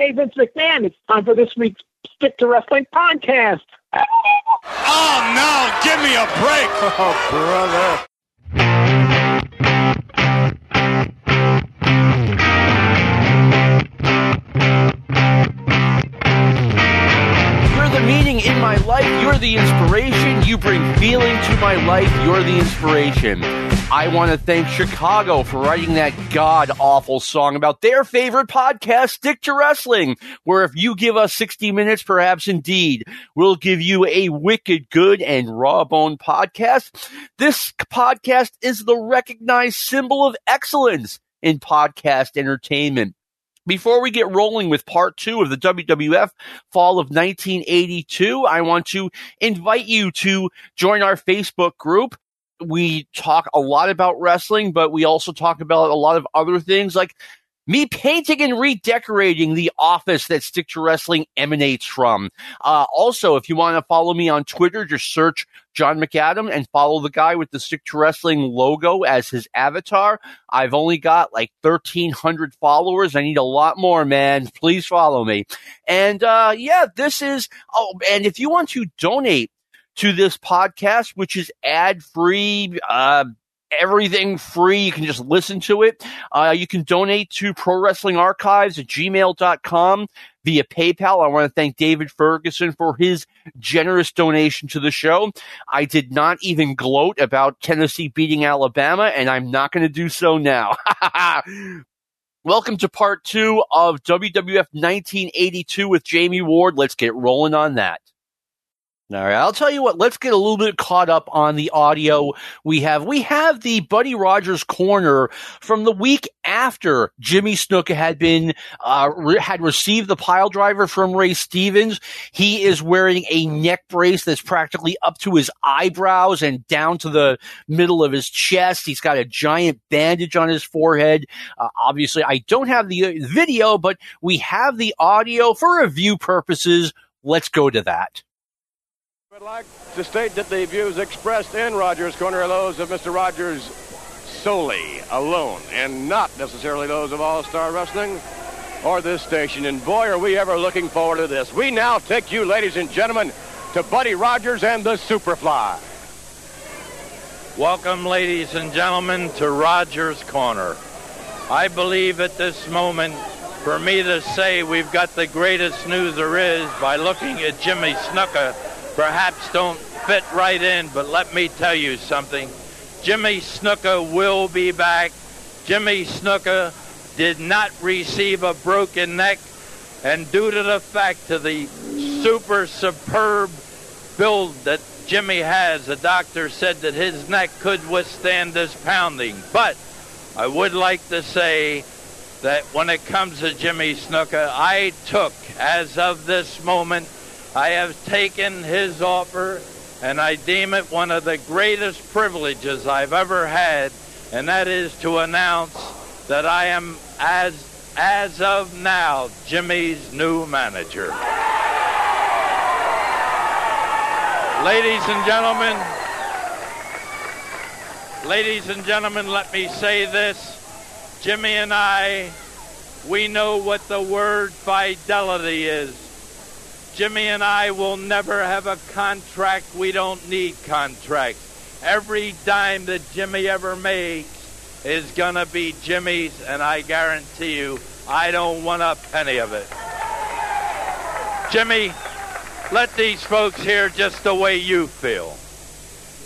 Hey, Vince McMahon, it's time for this week's Stick to Wrestling podcast. Oh no, give me a break. Oh, brother. My life. You're the inspiration. You bring feeling to my life. You're the inspiration. I want to thank Chicago for writing that god awful song about their favorite podcast, Stick to Wrestling, where if you give us 60 minutes, perhaps indeed, we'll give you a wicked good and raw bone podcast. This podcast is the recognized symbol of excellence in podcast entertainment. Before we get rolling with part two of the WWF fall of 1982, I want to invite you to join our Facebook group. We talk a lot about wrestling, but we also talk about a lot of other things like me painting and redecorating the office that Stick to Wrestling emanates from. Uh, also, if you want to follow me on Twitter, just search John McAdam and follow the guy with the Stick to Wrestling logo as his avatar. I've only got like 1,300 followers. I need a lot more, man. Please follow me. And uh, yeah, this is, oh, and if you want to donate to this podcast, which is ad free, uh, everything free. You can just listen to it. Uh, you can donate to Pro Wrestling Archives at gmail.com via PayPal. I want to thank David Ferguson for his generous donation to the show. I did not even gloat about Tennessee beating Alabama, and I'm not going to do so now. Welcome to part two of WWF 1982 with Jamie Ward. Let's get rolling on that. All right, I'll tell you what. Let's get a little bit caught up on the audio we have. We have the Buddy Rogers corner from the week after Jimmy Snuka had been uh, re- had received the pile driver from Ray Stevens. He is wearing a neck brace that's practically up to his eyebrows and down to the middle of his chest. He's got a giant bandage on his forehead. Uh, obviously, I don't have the uh, video, but we have the audio for review purposes. Let's go to that. I'd like to state that the views expressed in Rogers Corner are those of Mr. Rogers solely, alone, and not necessarily those of All Star Wrestling or this station. And boy, are we ever looking forward to this. We now take you, ladies and gentlemen, to Buddy Rogers and the Superfly. Welcome, ladies and gentlemen, to Rogers Corner. I believe at this moment, for me to say we've got the greatest news there is by looking at Jimmy Snuka, perhaps don't fit right in, but let me tell you something. Jimmy Snuka will be back. Jimmy Snuka did not receive a broken neck, and due to the fact of the super superb build that Jimmy has, the doctor said that his neck could withstand this pounding. But I would like to say that when it comes to Jimmy Snuka, I took, as of this moment, I have taken his offer and I deem it one of the greatest privileges I've ever had, and that is to announce that I am, as, as of now, Jimmy's new manager. Ladies and gentlemen, ladies and gentlemen, let me say this. Jimmy and I, we know what the word fidelity is. Jimmy and I will never have a contract. We don't need contracts. Every dime that Jimmy ever makes is going to be Jimmy's, and I guarantee you, I don't want a penny of it. Jimmy, let these folks hear just the way you feel.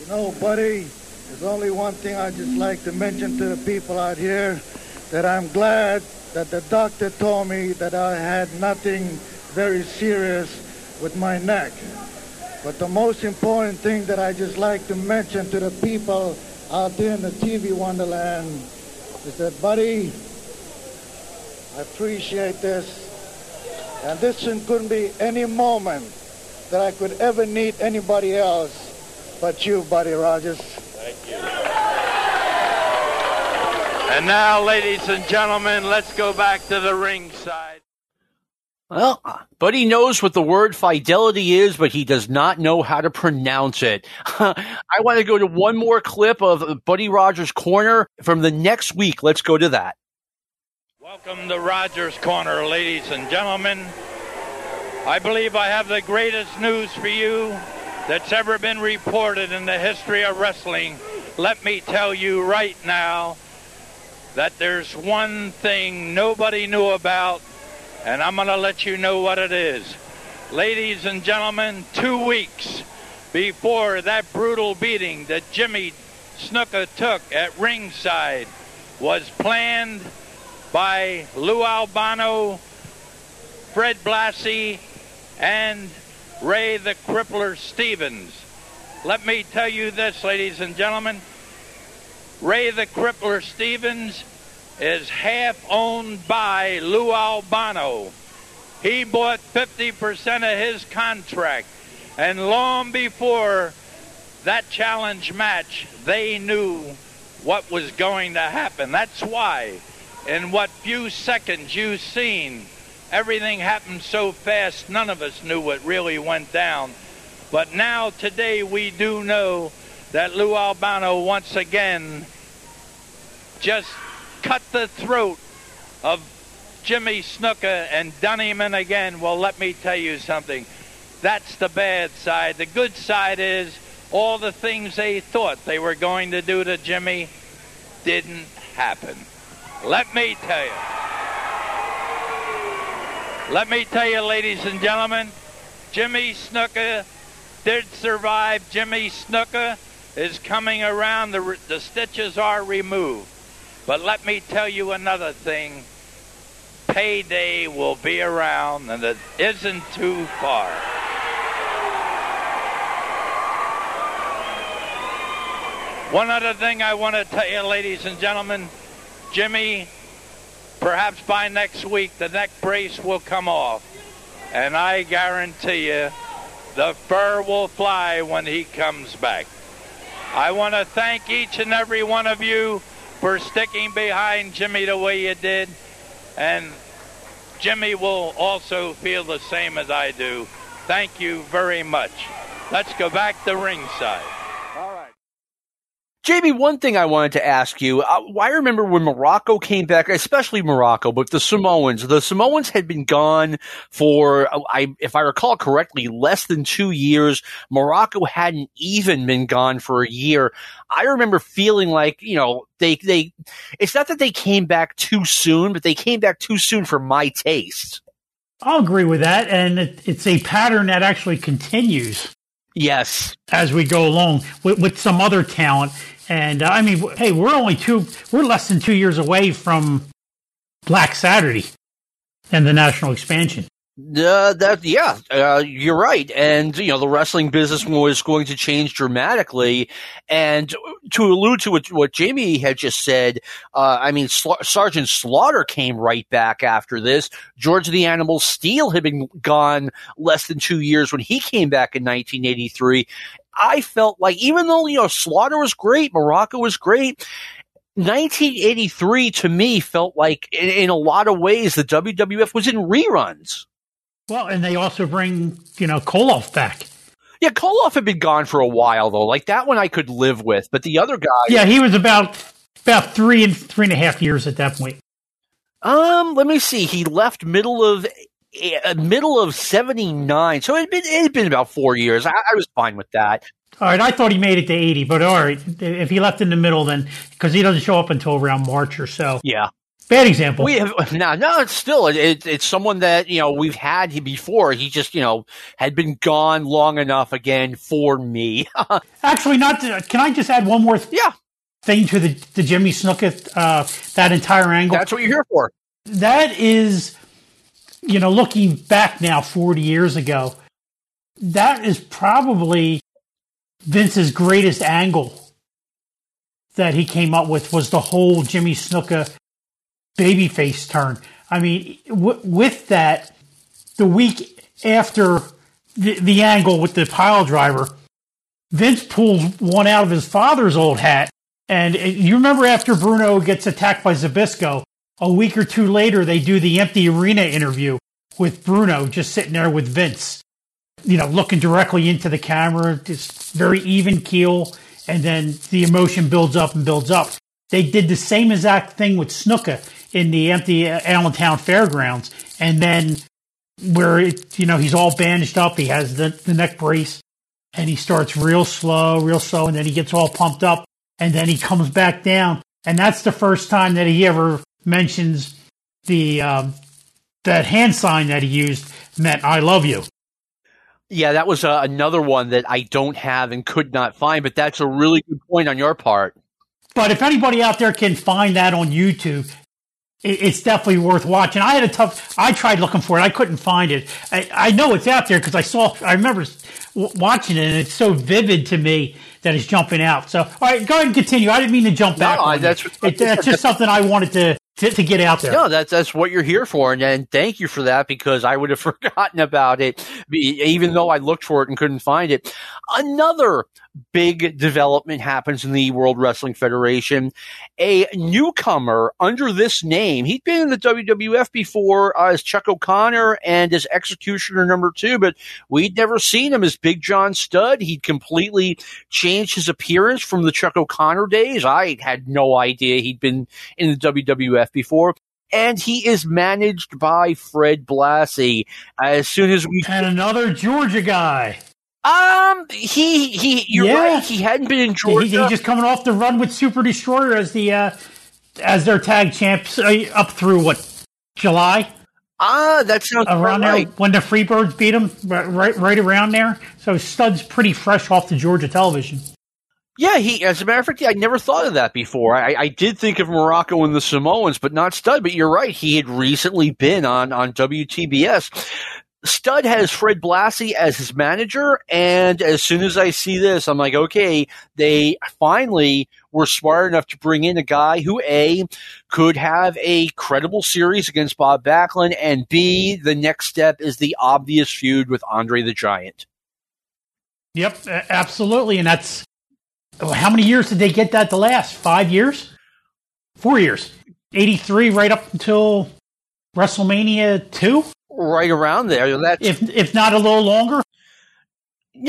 You know, buddy, there's only one thing I'd just like to mention to the people out here that I'm glad that the doctor told me that I had nothing very serious with my neck. But the most important thing that I just like to mention to the people out there in the TV Wonderland is that, buddy, I appreciate this. And this couldn't be any moment that I could ever need anybody else but you, Buddy Rogers. Thank you. And now, ladies and gentlemen, let's go back to the ringside. Well, Buddy knows what the word fidelity is, but he does not know how to pronounce it. I want to go to one more clip of Buddy Rogers' Corner from the next week. Let's go to that. Welcome to Rogers Corner, ladies and gentlemen. I believe I have the greatest news for you that's ever been reported in the history of wrestling. Let me tell you right now that there's one thing nobody knew about, and I'm going to let you know what it is. Ladies and gentlemen, two weeks before that brutal beating that Jimmy Snuka took at ringside was planned by Lou Albano, Fred Blassie, and Ray the Crippler Stevens. Let me tell you this, ladies and gentlemen. Ray the Crippler Stevens is half owned by Lou Albano. He bought 50% of his contract. And long before that challenge match, they knew what was going to happen. That's why, in what few seconds you've seen, everything happened so fast, none of us knew what really went down. But now, today, we do know that Lou Albano once again just cut the throat of Jimmy Snuka and in again. Well, let me tell you something. That's the bad side. The good side is all the things they thought they were going to do to Jimmy didn't happen. Let me tell you. Let me tell you, ladies and gentlemen, Jimmy Snuka did survive. Jimmy Snuka is coming around. The, the stitches are removed. But let me tell you another thing. Payday will be around, and it isn't too far. One other thing I want to tell you, ladies and gentlemen, Jimmy, perhaps by next week the neck brace will come off. And I guarantee you the fur will fly when he comes back. I want to thank each and every one of you for sticking behind Jimmy the way you did. And Jimmy will also feel the same as I do. Thank you very much. Let's go back to ringside. Jamie, one thing I wanted to ask you. Uh, I remember when Morocco came back, especially Morocco, but the Samoans. The Samoans had been gone for, I, if I recall correctly, less than two years. Morocco hadn't even been gone for a year. I remember feeling like, you know, they, they, it's not that they came back too soon, but they came back too soon for my taste. I'll agree with that. And it, it's a pattern that actually continues. Yes. As we go along with, with some other talent. And uh, I mean, hey, we're only two, we're less than two years away from Black Saturday and the national expansion. Uh, that yeah, uh, you're right, and you know the wrestling business was going to change dramatically. And to allude to what, what Jamie had just said, uh, I mean Sla- Sergeant Slaughter came right back after this. George the Animal Steele had been gone less than two years when he came back in 1983. I felt like even though you know Slaughter was great, Morocco was great. 1983 to me felt like in, in a lot of ways the WWF was in reruns. Well, and they also bring, you know, Koloff back. Yeah, Koloff had been gone for a while though. Like that one I could live with, but the other guy Yeah, he was about about three and three and a half years at that point. Um, let me see. He left middle of middle of '79, so it'd been it'd been about four years. I, I was fine with that. All right, I thought he made it to 80, but all right, if he left in the middle, then because he doesn't show up until around March or so. Yeah. Bad example. We have no, no. It's still it, it's someone that you know we've had before. He just you know had been gone long enough again for me. Actually, not. To, can I just add one more? Th- yeah. Thing to the the Jimmy Snuka uh, that entire angle. That's what you're here for. That is, you know, looking back now, forty years ago, that is probably Vince's greatest angle that he came up with was the whole Jimmy Snuka babyface turn. I mean, w- with that, the week after the, the angle with the pile driver, Vince pulls one out of his father's old hat. And it, you remember after Bruno gets attacked by Zbyszko, a week or two later, they do the empty arena interview with Bruno just sitting there with Vince, you know, looking directly into the camera, just very even keel. And then the emotion builds up and builds up. they did the same exact thing with Snuka in the empty uh, Allentown Fairgrounds, and then where it, you know he's all bandaged up, he has the, the neck brace, and he starts real slow, real slow, and then he gets all pumped up, and then he comes back down, and that's the first time that he ever mentions the um, that hand sign that he used meant "I love you." Yeah, that was uh, another one that I don't have and could not find, but that's a really good point on your part. But if anybody out there can find that on YouTube, it's definitely worth watching. I had a tough. I tried looking for it. I couldn't find it. I, I know it's out there because I saw. I remember watching it, and it's so vivid to me that it's jumping out. So, all right, go ahead and continue. I didn't mean to jump back. No, that's, it, that's just something I wanted to to, to, get out there. No, that's that's what you're here for, and, and thank you for that because I would have forgotten about it, even though I looked for it and couldn't find it. Another big development happens in the World Wrestling Federation. A newcomer under this name, he'd been in the WWF before uh, as Chuck O'Connor and as Executioner number two, but we'd never seen him as Big John Studd. He'd completely changed his appearance from the Chuck O'Connor days. I had no idea he'd been in the WWF before and he is managed by Fred Blassie. As soon as we and another Georgia guy. Um, he he, you're yeah. right. He hadn't been in Georgia. He's he just coming off the run with Super Destroyer as the uh, as their tag champs uh, up through what July. Ah, that sounds around right. there when the Freebirds beat him, right right around there. So Studd's pretty fresh off the Georgia television. Yeah, he. As a matter of fact, I never thought of that before. I, I did think of Morocco and the Samoans, but not Studd. But you're right; he had recently been on on WTBS. Studd has Fred Blassie as his manager, and as soon as I see this, I'm like, okay, they finally were smart enough to bring in a guy who A could have a credible series against Bob Backlund, and B, the next step is the obvious feud with Andre the Giant. Yep, absolutely, and that's how many years did they get that to last? Five years, four years, eighty three, right up until WrestleMania two right around there. That's, if if not a little longer.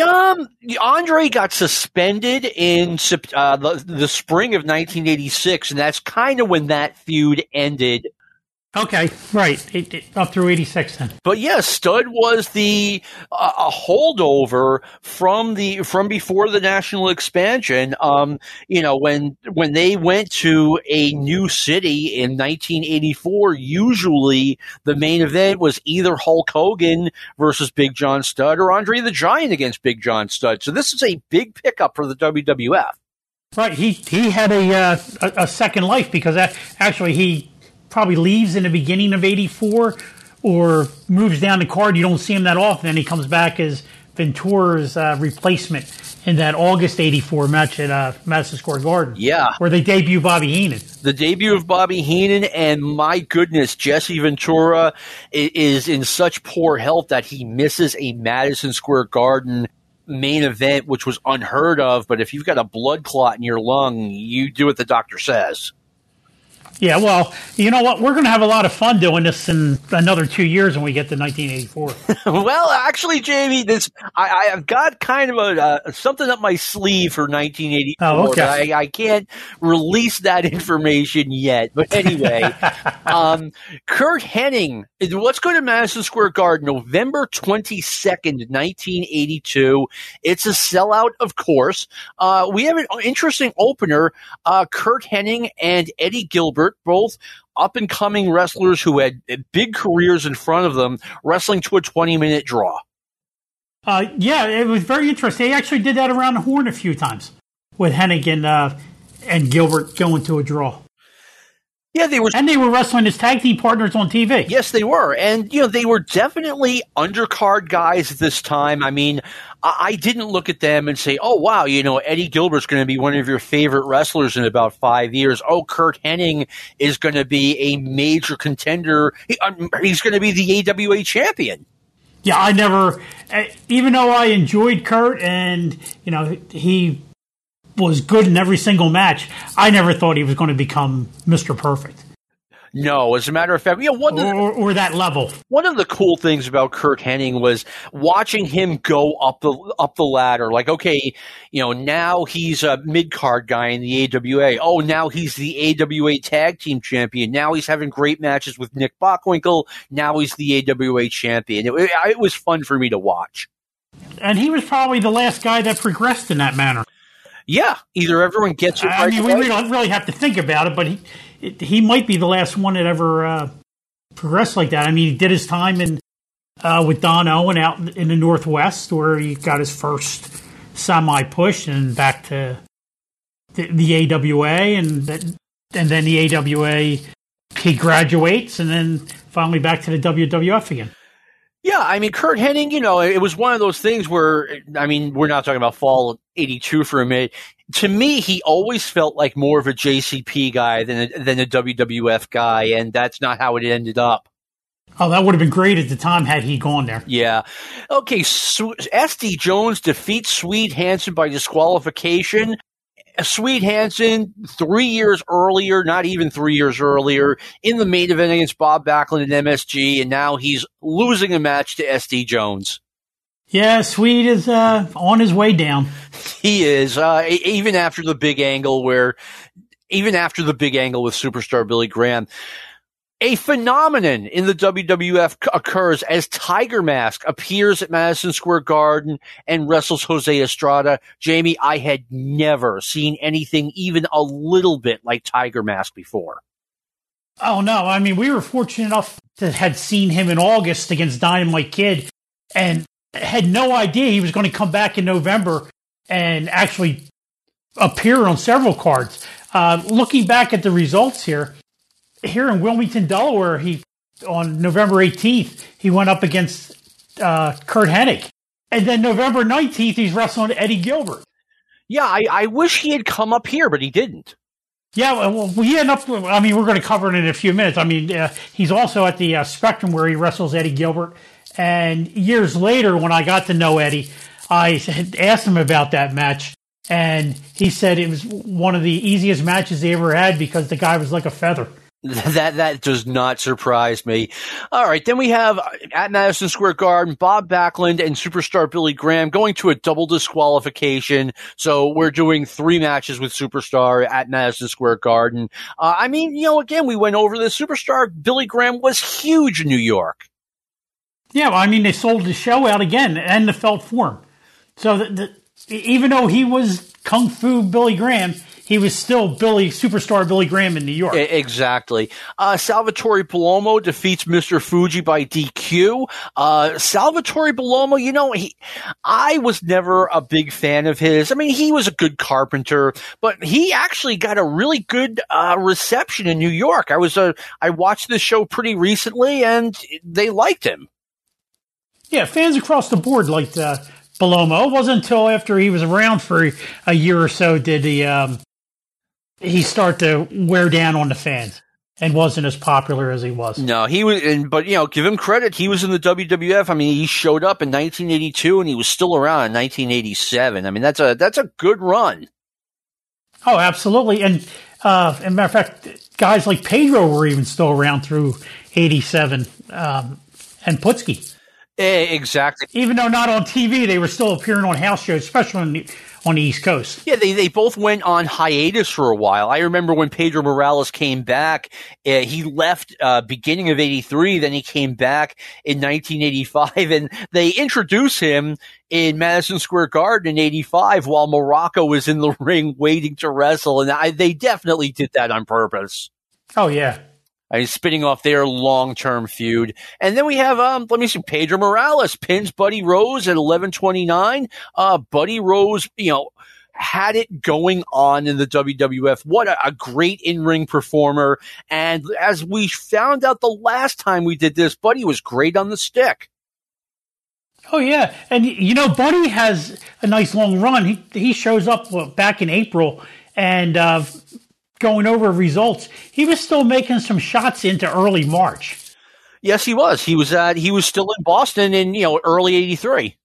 Um, Andre got suspended in uh, the, the spring of 1986, and that's kind of when that feud ended. Okay, right. It, it, up through 86 then. But yes, yeah, Studd was the uh, a holdover from the from before the national expansion. Um, you know, when when they went to a new city in 1984, usually the main event was either Hulk Hogan versus Big John Studd or Andre the Giant against Big John Studd. So this is a big pickup for the WWF. Right. He he had a uh, a, a second life because that, actually he probably leaves in the beginning of 84 or moves down the card. You don't see him that often. And he comes back as Ventura's uh, replacement in that August 84 match at uh, Madison Square Garden. Yeah. Where they debut Bobby Heenan. The debut of Bobby Heenan, and my goodness, Jesse Ventura is in such poor health that he misses a Madison Square Garden main event, which was unheard of. But if you've got a blood clot in your lung, you do what the doctor says. Yeah, well, you know what? We're going to have a lot of fun doing this in another two years when we get to 1984. well, actually, Jamie, this I, have got kind of a uh, something up my sleeve for 1984. Oh, okay. I, I, can't release that information yet, but anyway, um, Curt Hennig. Let's go to Madison Square Garden, November 22nd, 1982. It's a sellout, of course. Uh, we have an interesting opener. Uh, Curt Hennig and Eddie Gilbert both up and coming wrestlers who had big careers in front of them, wrestling to a 20 minute draw. Uh, yeah, it was very interesting. They actually did that around the horn a few times with Hennig and, uh, and Gilbert going to a draw. Yeah, they were, and they were wrestling as tag team partners on TV. Yes, they were, and you know they were definitely undercard guys at this time. I mean, I, I didn't look at them and say, "Oh, wow, you know Eddie Gilbert's going to be one of your favorite wrestlers in about five years." Oh, Curt Hennig is going to be a major contender. He, um, he's going to be the AWA champion. Yeah, I never, eh, even though I enjoyed Curt, and you know he was good in every single match. I never thought he was going to become Mr. Perfect. No, as a matter of fact, you know, one of the, or, or that level. one of the cool things about Curt Hennig was watching him go up the up the ladder. Like, okay, you know, now he's a mid card guy in the AWA. Oh, now he's the AWA tag team champion. Now he's having great matches with Nick Bockwinkel. Now he's the AWA champion. It, it was fun for me to watch. And he was probably the last guy that progressed in that manner. Yeah, either everyone gets it. I right mean, we, we don't really have to think about it, but he it, he might be the last one that ever uh, progressed like that. I mean, he did his time in uh, with Don Owen out in the Northwest, where he got his first semi push, and back to the, the AWA, and and then the AWA he graduates, and then finally back to the WWF again. Yeah, I mean, Curt Hennig, you know, it was one of those things where, I mean, we're not talking about fall of 82 for a minute. To me, he always felt like more of a JCP guy than a, than a WWF guy, and that's not how it ended up. Oh, that would have been great at the time had he gone there. Yeah. Okay, Su- SD Jones defeats Swede Hansen by disqualification. Swede Hansen, three years earlier, not even three years earlier, in the main event against Bob Backlund and MSG, and now he's losing a match to SD Jones. Yeah, Swede is uh, on his way down. He is, uh, even after the big angle where, even after the big angle with superstar Billy Graham, a phenomenon in the WWF occurs as Tiger Mask appears at Madison Square Garden and wrestles Jose Estrada. Jamie, I had never seen anything even a little bit like Tiger Mask before. Oh no! I mean, we were fortunate enough to had seen him in August against Dynamite Kid, and had no idea he was going to come back in November and actually appear on several cards. Uh, looking back at the results here, here in Wilmington, Delaware, he on November 18th he went up against uh, Curt Hennig, and then November 19th he's wrestling Eddie Gilbert. Yeah, I, I wish he had come up here, but he didn't. Yeah, well, we end up. I mean, we're going to cover it in a few minutes. I mean, uh, he's also at the uh, Spectrum where he wrestles Eddie Gilbert. And years later, when I got to know Eddie, I asked him about that match, and he said it was one of the easiest matches he ever had because the guy was like a feather. That that does not surprise me. All right, then we have uh, at Madison Square Garden Bob Backlund and superstar Billy Graham going to a double disqualification. So we're doing three matches with superstar at Madison Square Garden. Uh, I mean, you know, again, we went over this. Superstar Billy Graham was huge in New York. Yeah, well, I mean, they sold the show out again and the Felt Forum. So the, the, even though he was Kung Fu Billy Graham, he was still Billy superstar Billy Graham in New York. Exactly. Uh, Salvatore Bellomo defeats Mr. Fuji by DQ. Uh, Salvatore Bellomo, you know, he, I was never a big fan of his. I mean, he was a good carpenter, but he actually got a really good, uh, reception in New York. I was, uh, I watched this show pretty recently and they liked him. Yeah, fans across the board liked uh, Bellomo. It wasn't until after he was around for a year or so did he um, he start to wear down on the fans and wasn't as popular as he was. No, he was, and, but you know, give him credit. He was in the WWF. I mean, he showed up in 1982 and he was still around in 1987. I mean, that's a, that's a good run. Oh, absolutely. And uh, as a matter of fact, guys like Pedro were even still around through '87, um, and Putski. Exactly. Even though not on TV, they were still appearing on house shows, especially the, on the East Coast. Yeah, they, they both went on hiatus for a while. I remember when Pedro Morales came back, uh, he left uh, beginning of 83, then he came back in 1985, and they introduced him in Madison Square Garden in 85 while Morocco was in the ring waiting to wrestle, and I, they definitely did that on purpose. Oh yeah, I mean, spinning off their long-term feud. And then we have, um, let me see, Pedro Morales pins Buddy Rose at 1129. Uh, Buddy Rose, you know, had it going on in the WWF. What a, a great in-ring performer. And as we found out the last time we did this, Buddy was great on the stick. Oh yeah, and you know, Buddy has a nice long run. He he shows up back in April and uh, going over results. He was still making some shots into early March. Yes, he was. He was at, he was still in Boston in, you know, early 83.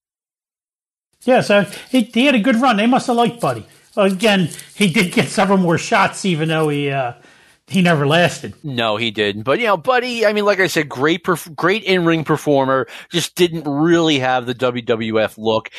Yeah, so he, he had a good run. They must have liked Buddy. Again, he did get several more shots, even though he uh, he never lasted. No, he didn't. But you know, Buddy, I mean, like I said, great, perf- great in ring performer. Just didn't really have the WWF look.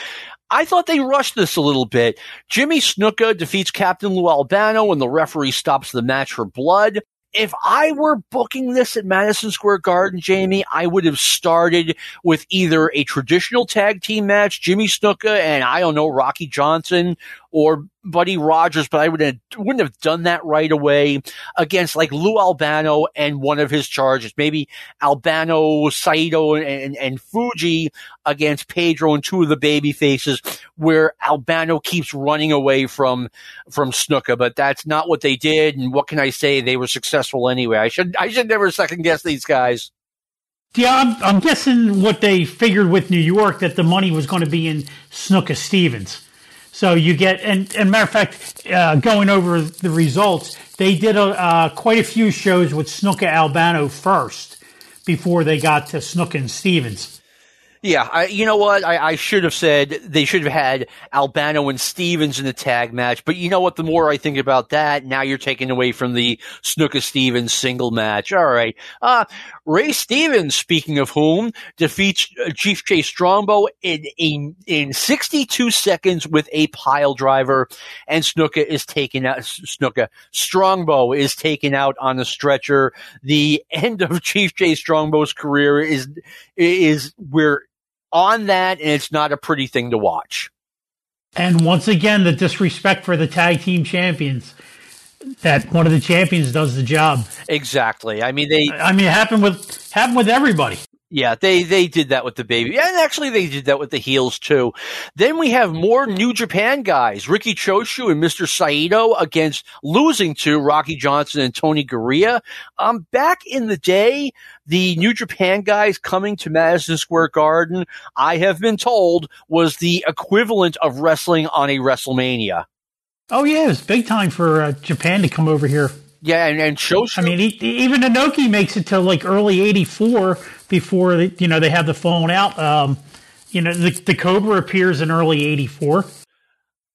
I thought they rushed this a little bit. Jimmy Snuka defeats Captain Lou Albano and the referee stops the match for blood if I were booking this at Madison Square Garden, Jamie, I would have started with either a traditional tag team match, Jimmy Snuka and I don't know, Rocky Johnson or Buddy Rogers, but I would have, wouldn't have done that right away against like Lou Albano and one of his charges. Maybe Albano, Saito, and, and, Fuji against Pedro and two of the baby faces where Albano keeps running away from, from Snuka, but that's not what they did. And what can I say? They were successful anyway. I should, I should never second guess these guys. Yeah, I'm, I'm guessing what they figured with New York that the money was going to be in Snuka Stevens. So you get, and, and matter of fact, uh, going over the results, they did a, uh, quite a few shows with Snuka Albano first before they got to Snuka and Stevens. Yeah, I, you know what? I, I, should have said they should have had Albano and Stevens in the tag match. But you know what? The more I think about that, now you're taking away from the Snuka Stevens single match. All right. Uh, Ray Stevens, speaking of whom, defeats uh, Chief Jay Strongbow in, in, in 62 seconds with a pile driver. And Snuka is taken out, Snuka, Strongbow is taken out on a stretcher. The end of Chief Jay Strongbow's career is, is we're on that, and it's not a pretty thing to watch. And once again, the disrespect for the tag team champions. That one of the champions does the job. Exactly. I mean, they. I mean, it happened with happened with everybody. Yeah, they they did that with the baby, and actually they did that with the heels too. Then we have more New Japan guys: Riki Choshu and Mister Saito against losing to Rocky Johnson and Tony Garea. Um, back in the day, the New Japan guys coming to Madison Square Garden, I have been told, was the equivalent of wrestling on a WrestleMania. Oh yeah, it was big time for uh, Japan to come over here. Yeah, and, and Choshu. I mean, he, even Inoki makes it to like early '84 before they, you know they have the phone out. Um, you know, the, the Cobra appears in early '84.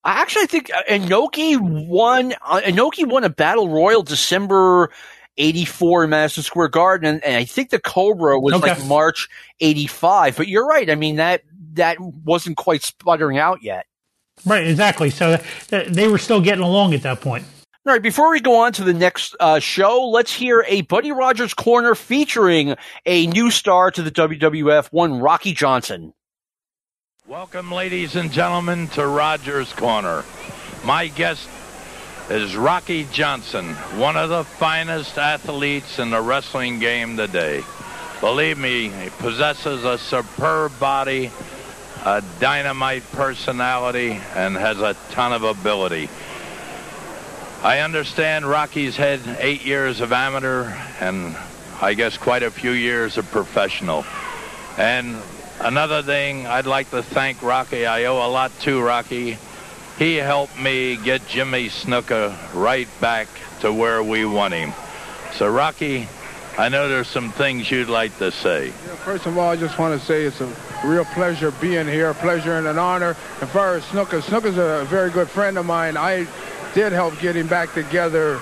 I actually think uh, Inoki won. Uh, Inoki won a battle royal December 84 in Madison Square Garden, and, and I think the Cobra was okay. like March 85. But you're right. I mean that that wasn't quite sputtering out yet. Right, exactly. So th- they were still getting along at that point. All right, before we go on to the next uh, show, let's hear a Buddy Rogers corner featuring a new star to the WWF, one Rocky Johnson. Welcome, ladies and gentlemen, to Rogers Corner. My guest is Rocky Johnson, one of the finest athletes in the wrestling game today. Believe me, he possesses a superb body, a dynamite personality, and has a ton of ability. I understand Rocky's had eight years of amateur and I guess quite a few years of professional. And another thing, I'd like to thank Rocky. I owe a lot to Rocky. He helped me get Jimmy Snuka right back to where we want him. So, Rocky, I know there's some things you'd like to say. Yeah, first of all, I just want to say it's a real pleasure being here, pleasure and an honor. As far as Snooker, Snuka's a very good friend of mine. I did help get him back together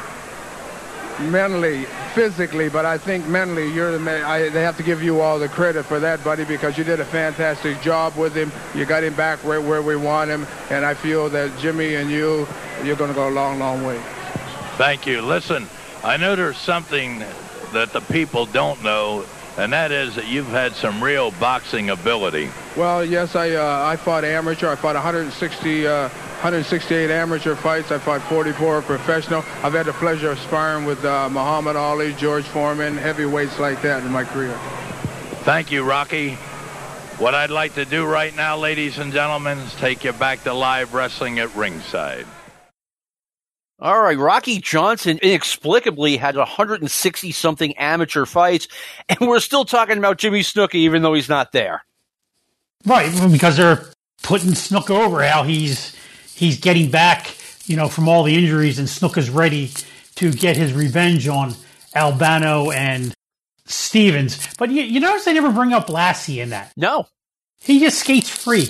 mentally, physically, but I think mentally you're the man. I, they have to give you all the credit for that, buddy, because you did a fantastic job with him. You got him back right where we want him, and I feel that Jimmy and you, you're going to go a long, long way. Thank you. Listen, I know there's something that the people don't know, and that is that you've had some real boxing ability. Well, yes, I uh, I fought amateur. I fought 160. Uh, 168 amateur fights. I fought 44 professional. I've had the pleasure of sparring with uh, Muhammad Ali, George Foreman, heavyweights like that in my career. Thank you, Rocky. What I'd like to do right now, ladies and gentlemen, is take you back to live wrestling at ringside. All right, Rocky Johnson inexplicably had 160 something amateur fights, and we're still talking about Jimmy Snuka even though he's not there. Right, because they're putting Snuka over how he's he's getting back, you know, from all the injuries, and Snuka's ready to get his revenge on Albano and Stevens. But you, you notice they never bring up Blassie in that. No. He just skates free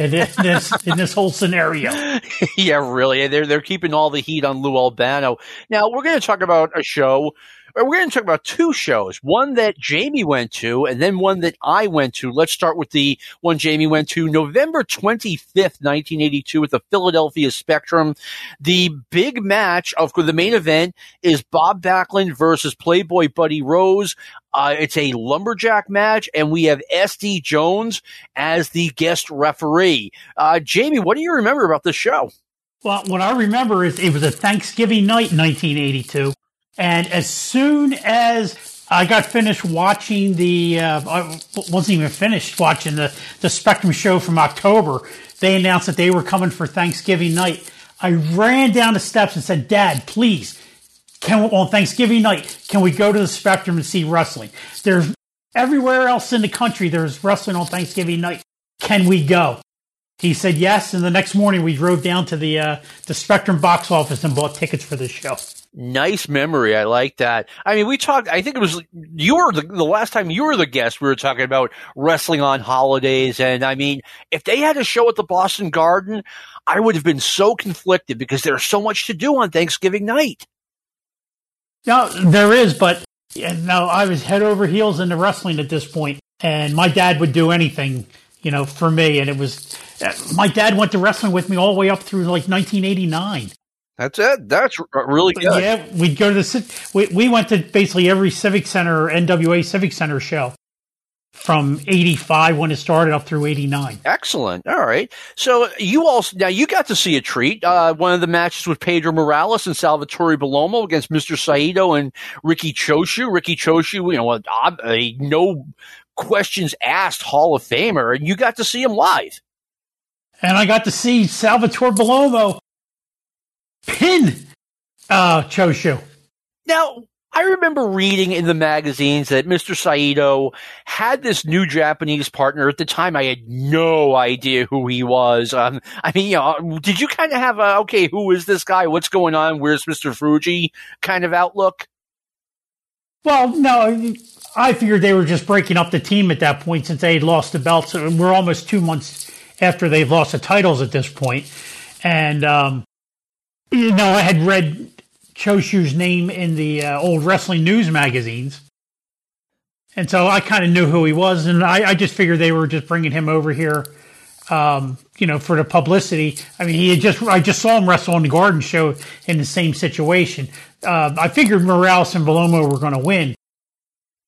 in this in this whole scenario. yeah, really. They're they're keeping all the heat on Lou Albano. Now we're going to talk about a show we're going to talk about two shows. One that Jamie went to, and then one that I went to. Let's start with the one Jamie went to November 25th, 1982, at the Philadelphia Spectrum. The big match of the main event is Bob Backlund versus Playboy Buddy Rose. Uh, it's a lumberjack match, and we have SD Jones as the guest referee. Uh, Jamie, what do you remember about this show? Well, what I remember is it was a Thanksgiving night in 1982. And as soon as I got finished watching the, uh, I wasn't even finished watching the, the Spectrum show from October, they announced that they were coming for Thanksgiving night. I ran down the steps and said, Dad, please, can we, on Thanksgiving night, can we go to the Spectrum and see wrestling? There's everywhere else in the country, there's wrestling on Thanksgiving night. Can we go? He said yes, and the next morning we drove down to the uh, the Spectrum box office and bought tickets for the show. Nice memory. I like that. I mean, we talked, I think it was, you were the, the, last time you were the guest, we were talking about wrestling on holidays. And I mean, if they had a show at the Boston Garden, I would have been so conflicted because there's so much to do on Thanksgiving night. No, there is, but you know, I was head over heels into wrestling at this point, and my dad would do anything, you know, for me. And it was, uh, my dad went to wrestling with me all the way up through like 1989. That's it. That's really good. Yeah, we'd go to the we we went to basically every Civic Center NWA Civic Center show from 85 when it started up through 89. Excellent. All right. So you also, now you got to see a treat. Uh, one of the matches with Pedro Morales and Salvatore Bellomo against Mr. Saito and Riki Choshu. Riki Choshu, you know, a, a no questions asked Hall of Famer, and you got to see him live. And I got to see Salvatore Bellomo pin uh, Choshu. Now, I remember reading in the magazines that Mr. Saito had this new Japanese partner. At the time, I had no idea who he was. Um, I mean, you know, did you kind of have a, okay, who is this guy? What's going on? Where's Mr. Fuji kind of outlook? Well, no, I figured they were just breaking up the team at that point since they had lost the belts. We're almost two months after they've lost the titles at this point. And, um, you know, I had read Choshu's name in the uh, old wrestling news magazines. And so I kind of knew who he was, and I, I, just figured they were just bringing him over here, um, you know, for the publicity. I mean, he had just I just saw him wrestle on the Garden Show in the same situation. Uh, I figured Morales and Bellomo were going to win.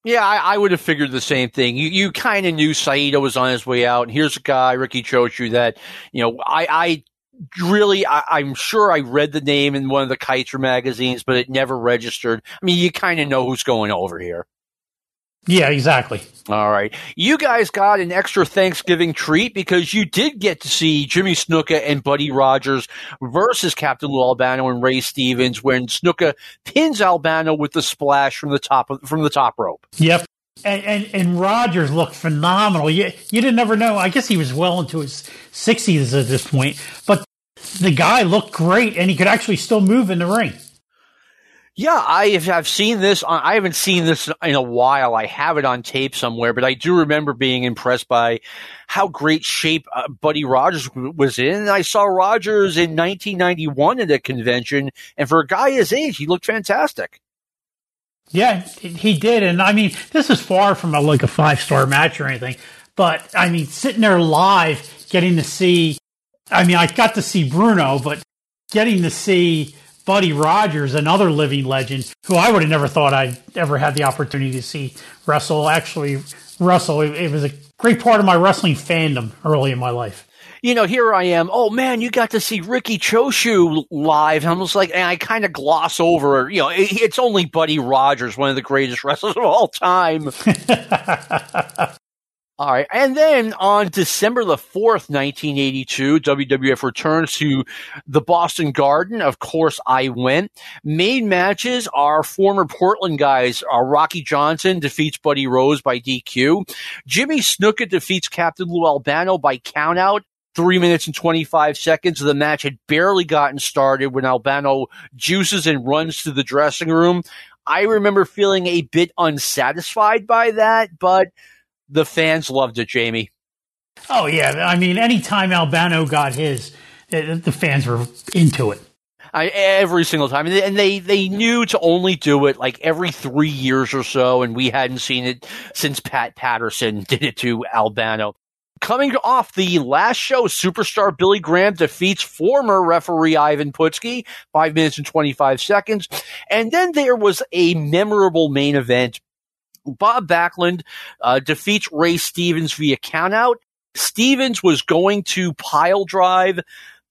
Yeah, I, I, would have figured the same thing. You you kind of knew Saito was on his way out, and here's a guy, Riki Choshu, that you know I, I really, I, am sure I read the name in one of the Kaiser magazines, but it never registered. I mean, you kind of know who's going over here. Yeah, exactly. All right. You guys got an extra Thanksgiving treat because you did get to see Jimmy Snuka and Buddy Rogers versus Captain Lou Albano and Ray Stevens when Snuka pins Albano with the splash from the top of, from the top rope. Yep. And, and, and Rogers looked phenomenal. You you didn't ever know. I guess he was well into his sixties at this point, but the guy looked great, and he could actually still move in the ring. Yeah, I have seen this. On, I haven't seen this in a while. I have it on tape somewhere, but I do remember being impressed by how great shape uh, Buddy Rogers was in. I saw Rogers in 1991 at a convention, and for a guy his age, he looked fantastic. Yeah, he did, and I mean, this is far from a, like a five star match or anything, but I mean, sitting there live, getting to see I mean, I got to see Bruno, but getting to see Buddy Rogers, another living legend, who I would have never thought I'd ever had the opportunity to see wrestle. Actually, wrestle. It, it was a great part of my wrestling fandom early in my life you know, here I am. Oh man, you got to see Riki Choshu live. I'm just like, and I kind of gloss over. You know, it's only Buddy Rogers, one of the greatest wrestlers of all time. All right. And then on December the 4th, 1982, WWF returns to the Boston Garden. Of course, I went. Main matches are former Portland guys. Uh, Rocky Johnson defeats Buddy Rose by DQ. Jimmy Snuka defeats Captain Lou Albano by countout. Three minutes and 25 seconds. The match had barely gotten started when Albano juices and runs to the dressing room. I remember feeling a bit unsatisfied by that, but the fans loved it, Jamie. Oh yeah, I mean, anytime Albano got his, the fans were into it. I, every single time, and they, and they they knew to only do it like every three years or so, and we hadn't seen it since Pat Patterson did it to Albano. Coming off the last show, superstar Billy Graham defeats former referee Ivan Putski, five minutes and 25 seconds. And then there was a memorable main event. Bob Backlund uh, defeats Ray Stevens via countout. Stevens was going to pile drive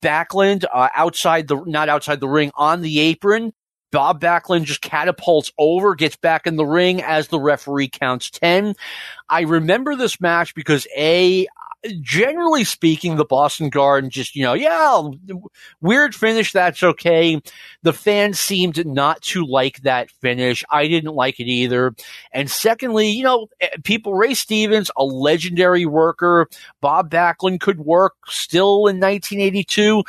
Backlund uh, outside the, not outside the ring, on the apron. Bob Backlund just catapults over, gets back in the ring as the referee counts 10. I remember this match because A, generally speaking, the Boston Garden just, you know, yeah, weird finish. That's okay. The fans seemed not to like that finish. I didn't like it either. And secondly, you know, eh, people, Ray Stevens, a legendary worker. Bob Backlund could work still in 1982.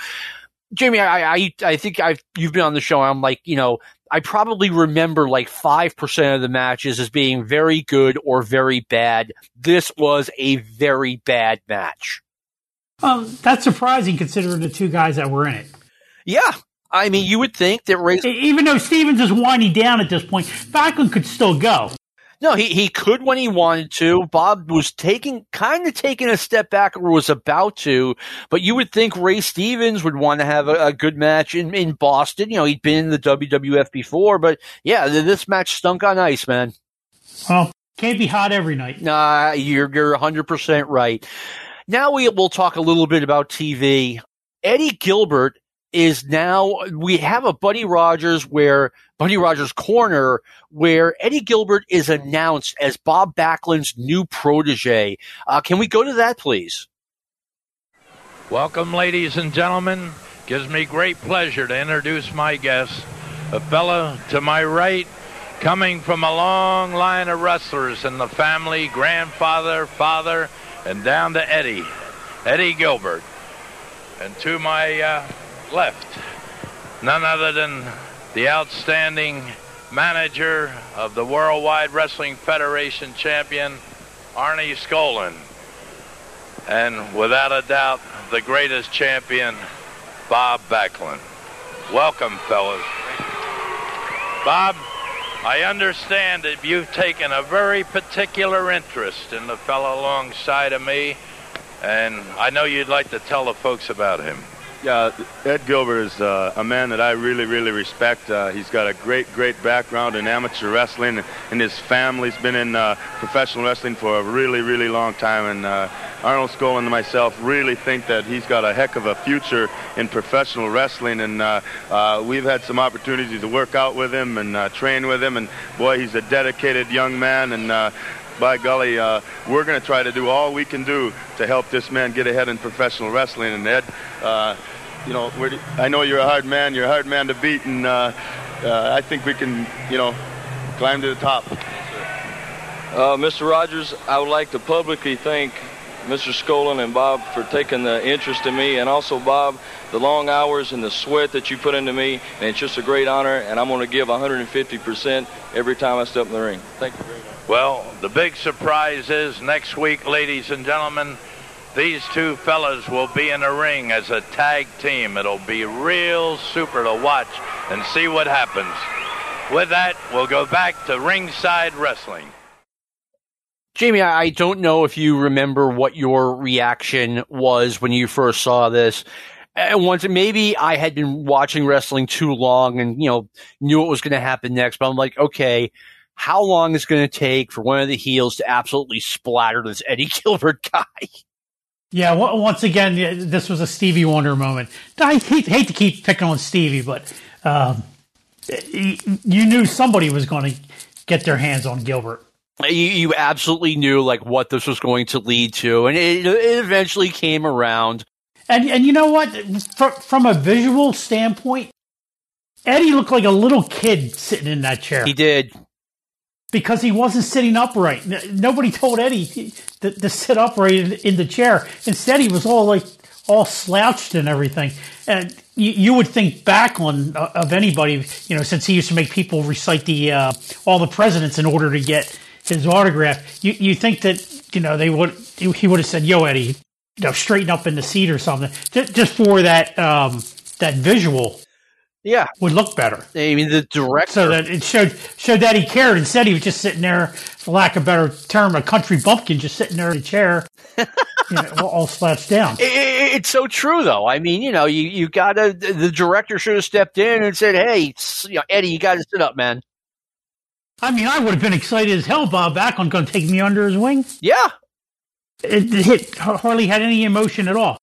Jamie, I, I, I think I've, you've been on the show. I'm like, you know, I probably remember like 5% of the matches as being very good or very bad. This was a very bad match. Well, that's surprising considering the two guys that were in it. Yeah. I mean, you would think that Ray. Even though Stevens is winding down at this point, Backlund could still go. No, he, he could when he wanted to. Bob was taking, kind of taking a step back or was about to, but you would think Ray Stevens would want to have a, a good match in, in Boston. You know, he'd been in the WWF before, but yeah, this match stunk on ice, man. Well, can't be hot every night. Nah, you're, you're 100% right. Now we will talk a little bit about TV. Eddie Gilbert is now we have a Buddy Rogers where Buddy Rogers corner where Eddie Gilbert is announced as Bob Backlund's new protege. Uh, can we go to that, please? Welcome, ladies and gentlemen. Gives me great pleasure to introduce my guest, a fellow to my right, coming from a long line of wrestlers in the family, grandfather, father, and down to Eddie, Eddie Gilbert. And to my uh, left. None other than the outstanding manager of the Worldwide Wrestling Federation champion, Arnie Skaaland. And without a doubt, the greatest champion, Bob Backlund. Welcome, fellas. Bob, I understand that you've taken a very particular interest in the fellow alongside of me, and I know you'd like to tell the folks about him. Yeah, Ed Gilbert is uh, a man that I really, really respect. Uh, he's got a great, great background in amateur wrestling, and his family's been in uh, professional wrestling for a really, really long time. And uh, Arnold Skaaland and myself really think that he's got a heck of a future in professional wrestling. And uh, uh, we've had some opportunity to work out with him and train with him. And boy, he's a dedicated young man. And by golly, uh, we're going to try to do all we can do to help this man get ahead in professional wrestling. And Ed, uh, you know, I know you're a hard man. You're a hard man to beat, and uh, uh, I think we can, you know, climb to the top. Uh, Mr. Rogers, I would like to publicly thank Mr. Skaaland and Bob for taking the interest in me, and also Bob, the long hours and the sweat that you put into me, and it's just a great honor, and I'm going to give 150% every time I step in the ring. Thank you very much. Well, the big surprise is next week, ladies and gentlemen, these two fellas will be in a ring as a tag team. It'll be real super to watch and see what happens. With that, we'll go back to ringside wrestling. Jamie, I don't know if you remember what your reaction was when you first saw this. And once maybe I had been watching wrestling too long and you know knew what was going to happen next, but I'm like, okay, how long is it going to take for one of the heels to absolutely splatter this Eddie Gilbert guy? Yeah, once again, this was a Stevie Wonder moment. I hate, hate to keep picking on Stevie, but um, you knew somebody was going to get their hands on Gilbert. You, you, absolutely knew like what this was going to lead to, and it, it eventually came around. And and you know what? From, from a visual standpoint, Eddie looked like a little kid sitting in that chair. He did because he wasn't sitting upright. Nobody told Eddie to, to sit upright in, in, the chair. Instead, he was all like all slouched and everything. And you, you would think back on uh, of anybody, you know, since he used to make people recite the uh, all the presidents in order to get his autograph. You you think that you know, they would he would have said, "Yo, Eddie, you know, straighten up in the seat or something," just, just for that um, that visual. Yeah, would look better. I mean, the director, so that it showed showed that he cared. Instead, he was just sitting there, for lack of a better term, a country bumpkin, just sitting there in a chair, you know, all slouched down. It, it's so true, though. I mean, you know, you you gotta. The director should have stepped in and said, "Hey, you know, Eddie, you got to sit up, man." I mean, I would have been excited as hell. Bob Backlund going to take me under his wing. Yeah, it, it hardly had any emotion at all.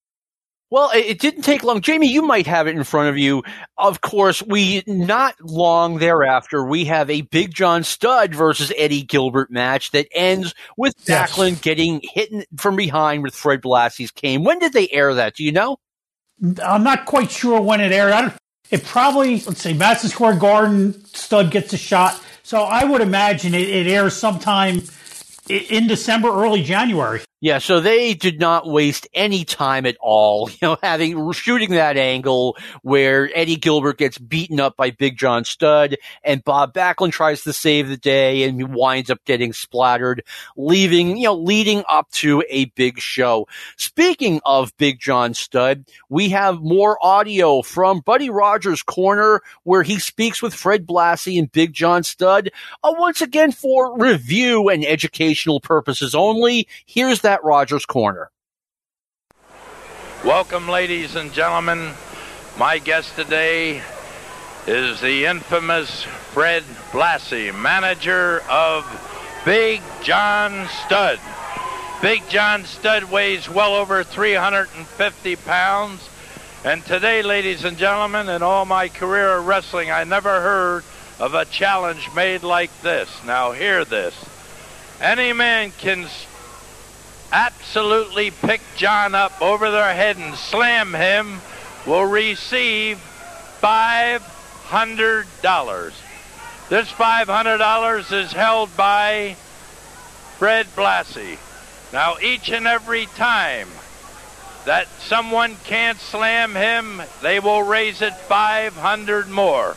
Well, it didn't take long. Jamie, you might have it in front of you. Of course, we not long thereafter we have a Big John Studd versus Eddie Gilbert match that ends with yes. Backlund getting hit from behind with Fred Blassie's cane. When did they air that? Do you know? I'm not quite sure when it aired. it probably let's say Madison Square Garden. Studd gets a shot, so I would imagine it, it airs sometime in December, early January. Yeah, so they did not waste any time at all, you know, having shooting that angle where Eddie Gilbert gets beaten up by Big John Studd and Bob Backlund tries to save the day and he winds up getting splattered, leaving, you know, leading up to a big show. Speaking of Big John Studd, we have more audio from Buddy Rogers' corner where he speaks with Fred Blassie and Big John Studd, uh, once again for review and educational purposes only. Here's that that Rogers Corner. Welcome, ladies and gentlemen. My guest today is the infamous Fred Blassie, manager of Big John Studd. Big John Studd weighs well over 350 pounds. And today, ladies and gentlemen, in all my career of wrestling, I never heard of a challenge made like this. Now, hear this. Any man can absolutely pick John up over their head and slam him will receive $500. This $500 is held by Fred Blassie. Now, each and every time that someone can't slam him, they will raise it 500 more.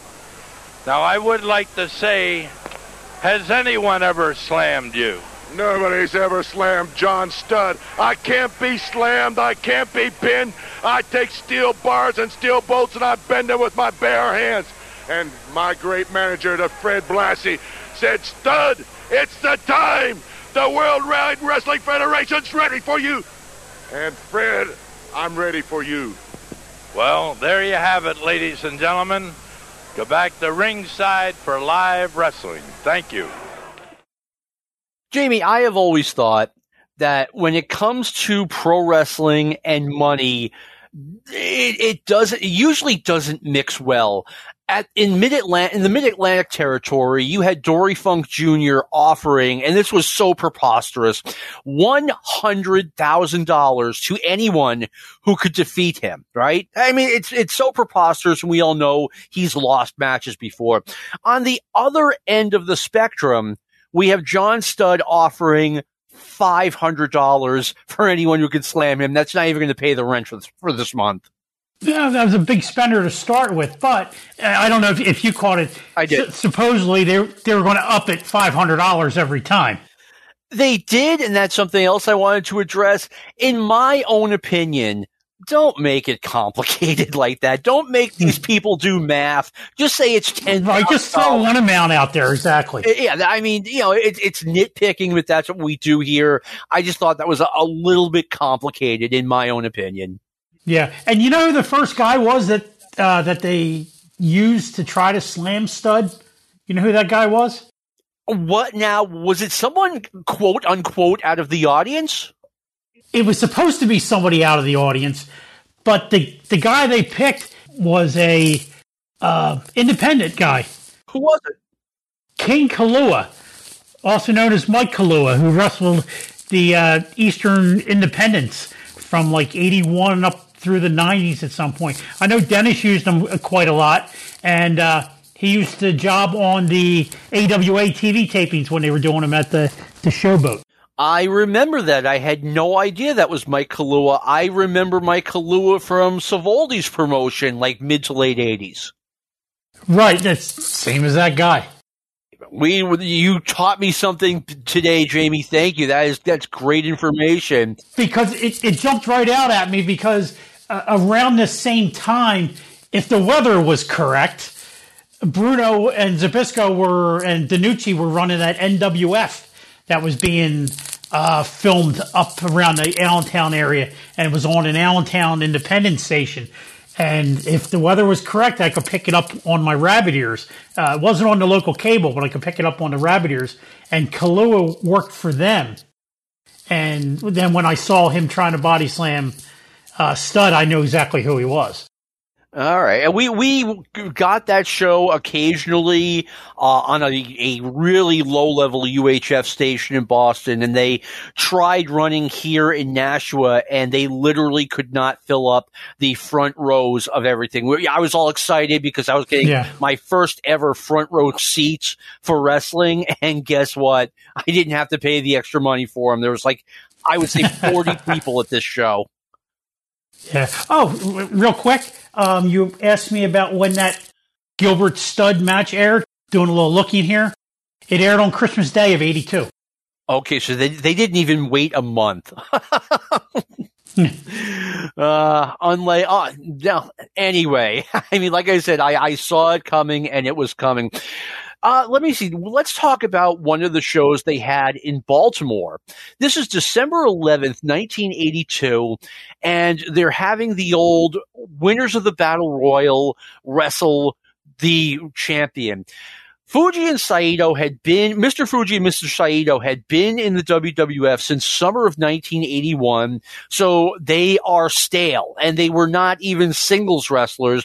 Now, I would like to say, has anyone ever slammed you? Nobody's ever slammed John Studd. I can't be slammed. I can't be pinned. I take steel bars and steel bolts and I bend them with my bare hands. And my great manager, the Fred Blassie, said, Studd, it's the time. The World Wide Wrestling Federation's ready for you. And Fred, I'm ready for you. Well, there you have it, ladies and gentlemen. Go back to ringside for live wrestling. Thank you. Jamie, I have always thought that when it comes to pro wrestling and money, it, it doesn't it usually doesn't mix well. At in mid Atlantic in the mid Atlantic territory, you had Dory Funk Jr. offering, and this was so preposterous, one hundred thousand dollars to anyone who could defeat him. Right? I mean, it's it's so preposterous, and we all know he's lost matches before. On the other end of the spectrum, we have John Studd offering five hundred dollars for anyone who can slam him. That's not even going to pay the rent for this, for this month. Yeah, that was a big spender to start with, but uh, I don't know if, if you caught it. I did. S- supposedly they they were going to up it five hundred dollars every time. They did, and that's something else I wanted to address. In my own opinion, don't make it complicated like that. Don't make these hmm. people do math. Just say it's ten. Right, just throw one amount out there. Exactly. Yeah, I mean, you know, it, it's nitpicking, but that's what we do here. I just thought that was a, a, little bit complicated, in my own opinion. Yeah, and you know who the first guy was that uh, that they used to try to slam Studd. You know who that guy was? What now? Was it someone quote unquote out of the audience? It was supposed to be somebody out of the audience, but the the guy they picked was a uh, independent guy. Who was it? King Kalua, also known as Mike Kalua, who wrestled the uh, Eastern Independents from like '81 up through the '90s at some point. I know Dennis used him quite a lot, and uh, he used to job on the AWA TV tapings when they were doing them at the the Showboat. I remember that. I had no idea that was Mike Kalua. I remember Mike Kalua from Savoldi's promotion, like mid to late 80s. Right. That's same as that guy. We you taught me something today, Jamie. Thank you. That is that's great information. Because it, it jumped right out at me because uh, around the same time, if the weather was correct, Bruno and Zbyszko were and DeNucci were running that NWF that was being uh, filmed up around the Allentown area, and was on an Allentown Independent station. And if the weather was correct, I could pick it up on my rabbit ears. Uh, it wasn't on the local cable, but I could pick it up on the rabbit ears. And Kalua worked for them. And then when I saw him trying to body slam uh, Studd, I knew exactly who he was. All right, and we we got that show occasionally uh, on a, a really low level UHF station in Boston, and they tried running here in Nashua, and they literally could not fill up the front rows of everything. I was all excited because I was getting Yeah. my first ever front row seats for wrestling, and guess what? I didn't have to pay the extra money for them. There was like I would say forty people at this show. Yeah. Oh, real quick, um, you asked me about when that Gilbert Studd match aired. Doing a little looking here. It aired on Christmas Day of '82. Okay, so they they didn't even wait a month. uh, unlike, uh, no, anyway, I mean, like I said, I, I saw it coming and it was coming. Uh, let me see. Let's talk about one of the shows they had in Baltimore. This is December 11th, 1982, and they're having the old winners of the Battle Royal wrestle the champion. Fuji and Saito had been, Mr. Fuji and Mr. Saito had been in the WWF since summer of 1981. So they are stale and they were not even singles wrestlers.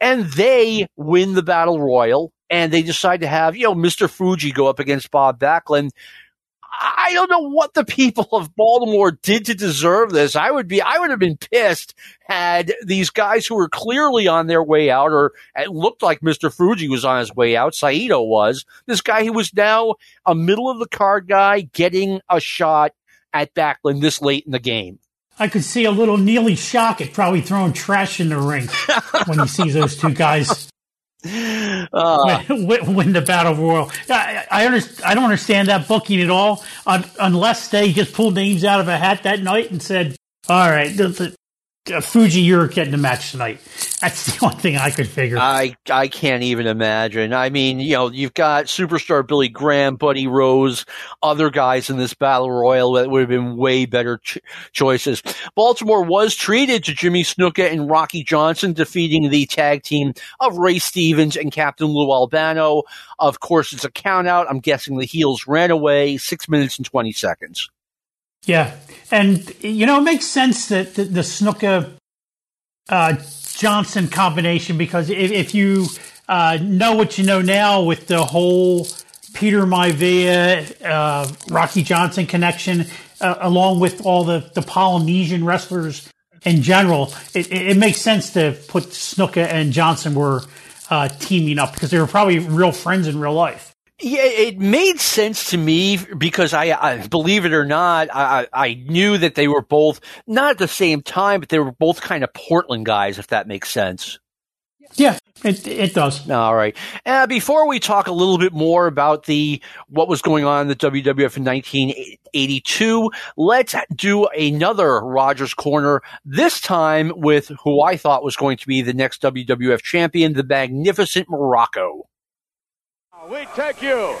And they win the battle royal and they decide to have, you know, Mr. Fuji go up against Bob Backlund. I don't know what the people of Baltimore did to deserve this. I would be, I would have been pissed had these guys who were clearly on their way out, or it looked like Mr. Fuji was on his way out. Saito was this guy who was now a middle of the card guy getting a shot at Backlund this late in the game. I could see a little Neely Shockett probably throwing trash in the ring when he sees those two guys Uh, win, win- the battle royal. I, I, I don't understand that booking at all, un, unless they just pulled names out of a hat that night and said, "All right, Uh, Fuji, you're getting the match tonight." That's the only thing I could figure. I I can't even imagine. I mean, you know, you've got superstar Billy Graham, Buddy Rose, other guys in this battle royal that would have been way better ch- choices. Baltimore was treated to Jimmy Snuka and Rocky Johnson, defeating the tag team of Ray Stevens and Captain Lou Albano. Of course, it's a count out. I'm guessing the heels ran away six minutes and twenty seconds. Yeah, and you know it makes sense that the, the Snuka uh, Johnson combination because if, if you uh, know what you know now with the whole Peter Maivia uh, Rocky Johnson connection, uh, along with all the, the Polynesian wrestlers in general, it, it, makes sense to put Snuka and Johnson were uh, teaming up because they were probably real friends in real life. Yeah, it made sense to me because I, I believe it or not, I, I knew that they were both not at the same time, but they were both kind of Portland guys, if that makes sense. Yeah, it it does. All right. Uh, before we talk a little bit more about the what was going on in the WWF in 1982, let's do another Rogers Corner. This time with who I thought was going to be the next WWF champion, the Magnificent Muraco. We take you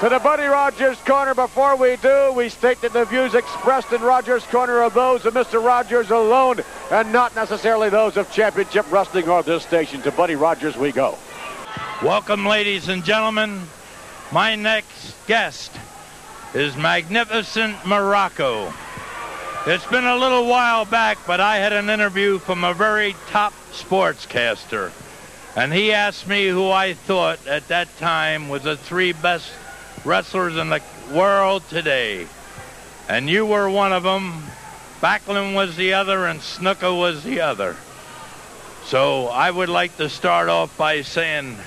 to the Buddy Rogers Corner. Before we do, we state that the views expressed in Rogers Corner are those of Mr. Rogers alone and not necessarily those of Championship Wrestling or this station. To Buddy Rogers we go. Welcome, ladies and gentlemen. My next guest is Magnificent Muraco. It's been a little while back, but I had an interview from a very top sportscaster. And he asked me who I thought at that time was the three best wrestlers in the world today. And you were one of them. Backlund was the other, and Snuka was the other. So I would like to start off by saying,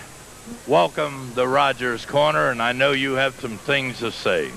welcome to Rogers Corner, and I know you have some things to say.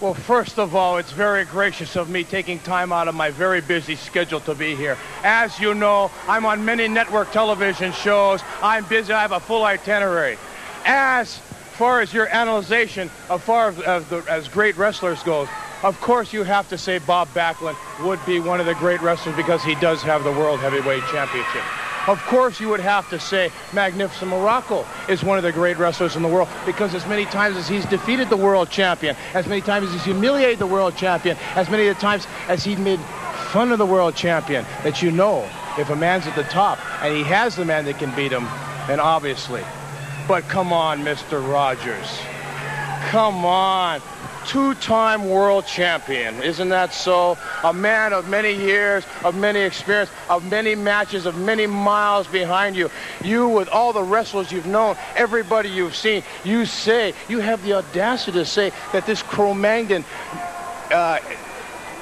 Well, first of all, it's very gracious of me taking time out of my very busy schedule to be here. As you know, I'm on many network television shows. I'm busy. I have a full itinerary. As far as your analyzation, as far the, as great wrestlers goes, of course you have to say Bob Backlund would be one of the great wrestlers because he does have the World Heavyweight Championship. Of course, you would have to say Magnificent Muraco is one of the great wrestlers in the world because as many times as he's defeated the world champion, as many times as he's humiliated the world champion, as many of the times as he made fun of the world champion, that you know if a man's at the top and he has the man that can beat him, then obviously. But come on, Mr. Rogers. Come on two-time world champion. Isn't that so? A man of many years, of many experience, of many matches, of many miles behind you. You, with all the wrestlers you've known, everybody you've seen, you say, you have the audacity to say that this Cro-Magnon uh,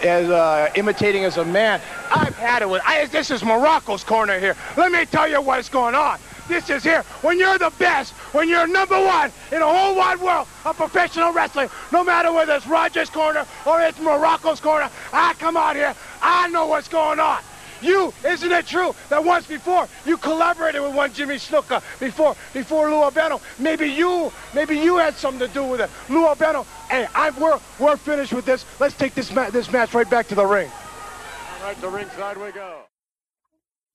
as uh, imitating as a man. I've had it with. I, this is Muraco's corner here. Let me tell you what's going on. This is here. When you're the best, when you're number one in the whole wide world of professional wrestling, no matter whether it's Rogers' corner or it's Muraco's corner, I come out here. I know what's going on. You, isn't it true that once before you collaborated with one Jimmy Snuka before before Lou Albano? Maybe you, maybe you had something to do with it. Lou Albano, hey, I'm, we're we're finished with this. Let's take this ma- this match right back to the ring. All right, the ringside we go.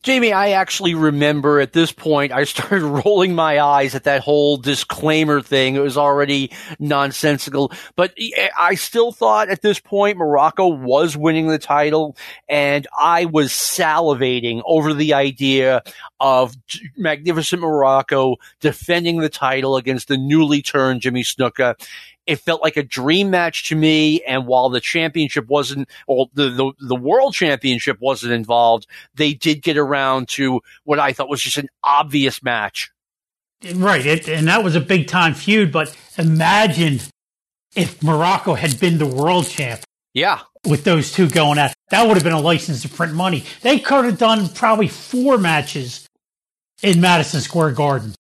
Jamie, I actually remember at this point, I started rolling my eyes at that whole disclaimer thing. It was already nonsensical, but eh, I still thought at this point Muraco was winning the title and I was salivating over the idea of Magnificent Muraco defending the title against the newly turned Jimmy Snuka it felt like a dream match to me. And while the championship wasn't, or the, the, the world championship wasn't involved, they did get around to what I thought was just an obvious match. Right. It, and that was a big time feud. But imagine if Muraco had been the world champ. Yeah. With those two going at that would have been a license to print money. They could have done probably four matches in Madison Square Garden.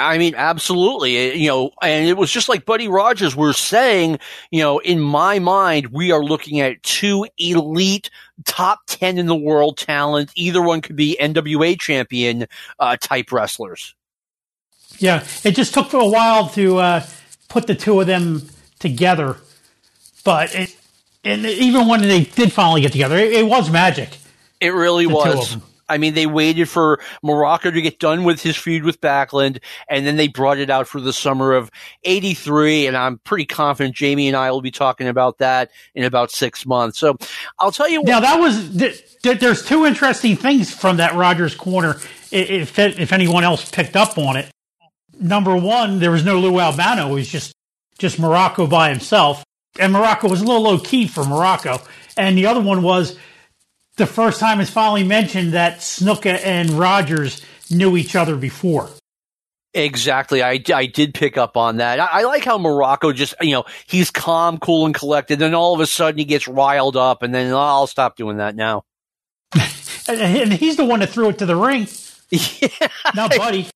I mean, absolutely. You know, and it was just like Buddy Rogers was saying, you know, in my mind, we are looking at two elite top 10 in the world talent. Either one could be NWA champion uh, type wrestlers. Yeah. It just took a while to uh, put the two of them together. But it, and even when they did finally get together, it, it was magic. It really was. I mean, they waited for Muraco to get done with his feud with Backlund, and then they brought it out for the summer of '83. And I'm pretty confident Jamie and I will be talking about that in about six months. So I'll tell you. What, now that was there's two interesting things from that Rogers corner. If if anyone else picked up on it, number one, there was no Lou Albano. It was just just Muraco by himself, and Muraco was a little low key for Muraco. And the other one was the first time it's finally mentioned that Snuka and Rogers knew each other before. Exactly. I, I did pick up on that. I, I, like how Muraco just, you know, he's calm, cool, and collected. Then all of a sudden he gets riled up, and then oh, I'll stop doing that now. and he's the one that threw it to the ring. Yeah. Not Buddy.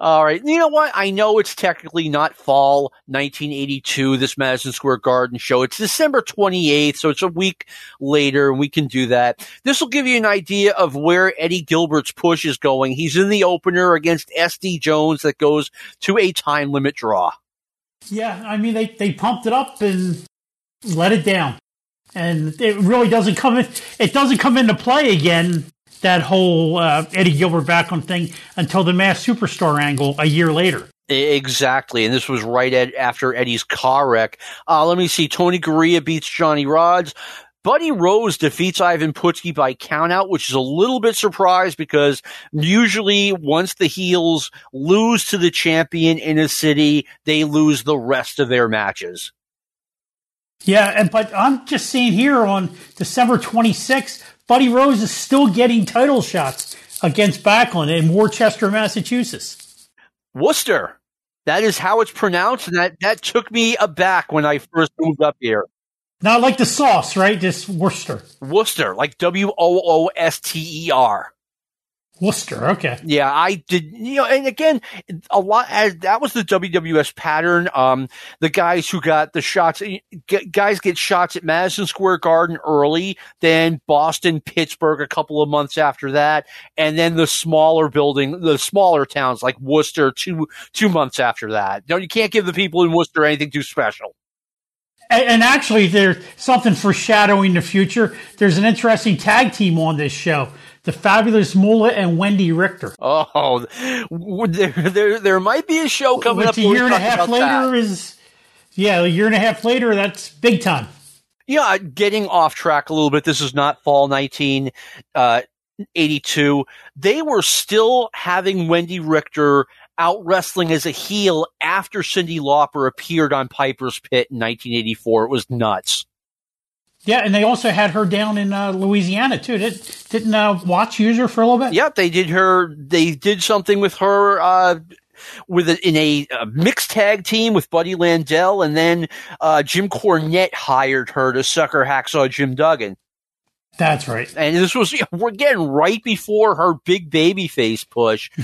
All right. You know what? I know it's technically not fall 1982, this Madison Square Garden show. It's December 28th, so it's a week later, and we can do that. This will give you an idea of where Eddie Gilbert's push is going. He's in the opener against SD Jones that goes to a time limit draw. Yeah, I mean, they, they pumped it up and let it down. And it really doesn't come in, it doesn't come into play again that whole uh, Eddie Gilbert Backlund thing until the Masked Superstar angle a year later. Exactly, and this was right at, after Eddie's car wreck. Uh, let me see. Tony Garea beats Johnny Rodz. Buddy Rose defeats Ivan Putski by countout, which is a little bit surprised because usually once the heels lose to the champion in a city, they lose the rest of their matches. Yeah, and but I'm just seeing here on December 26th, Buddy Rose is still getting title shots against Backlund in Worcester, Massachusetts. Worcester. That is how it's pronounced, and that, that took me aback when I first moved up here. Not like the sauce, right? Just Worcester. Worcester, like W O O S T E R. Worcester, okay. Yeah, I did. You know, and again, a lot as that was the WWS pattern. Um, the guys who got the shots, get, guys get shots at Madison Square Garden early, then Boston, Pittsburgh a couple of months after that, and then the smaller building, the smaller towns like Worcester two two months after that. No, you can't give the people in Worcester anything too special. And, and actually, there's something foreshadowing the future. There's an interesting tag team on this show the fabulous Moolah and Wendi Richter. Oh, there, there, there might be a show coming Which up. a year and a half later is, yeah, a year and a half later, that's big time. Yeah, getting off track a little bit. This is not fall 1982. Uh, they were still having Wendi Richter out wrestling as a heel after Cyndi Lauper appeared on Piper's Pit in 1984. It was nuts. Yeah, and they also had her down in uh, Louisiana too. Did, didn't uh, Watts use her for a little bit? Yep, they did her. They did something with her uh, with a, in a, a, mixed tag team with Buddy Landell, and then uh, Jim Cornette hired her to sucker hacksaw Jim Duggan. That's right. And this was we're getting right before her big baby face push.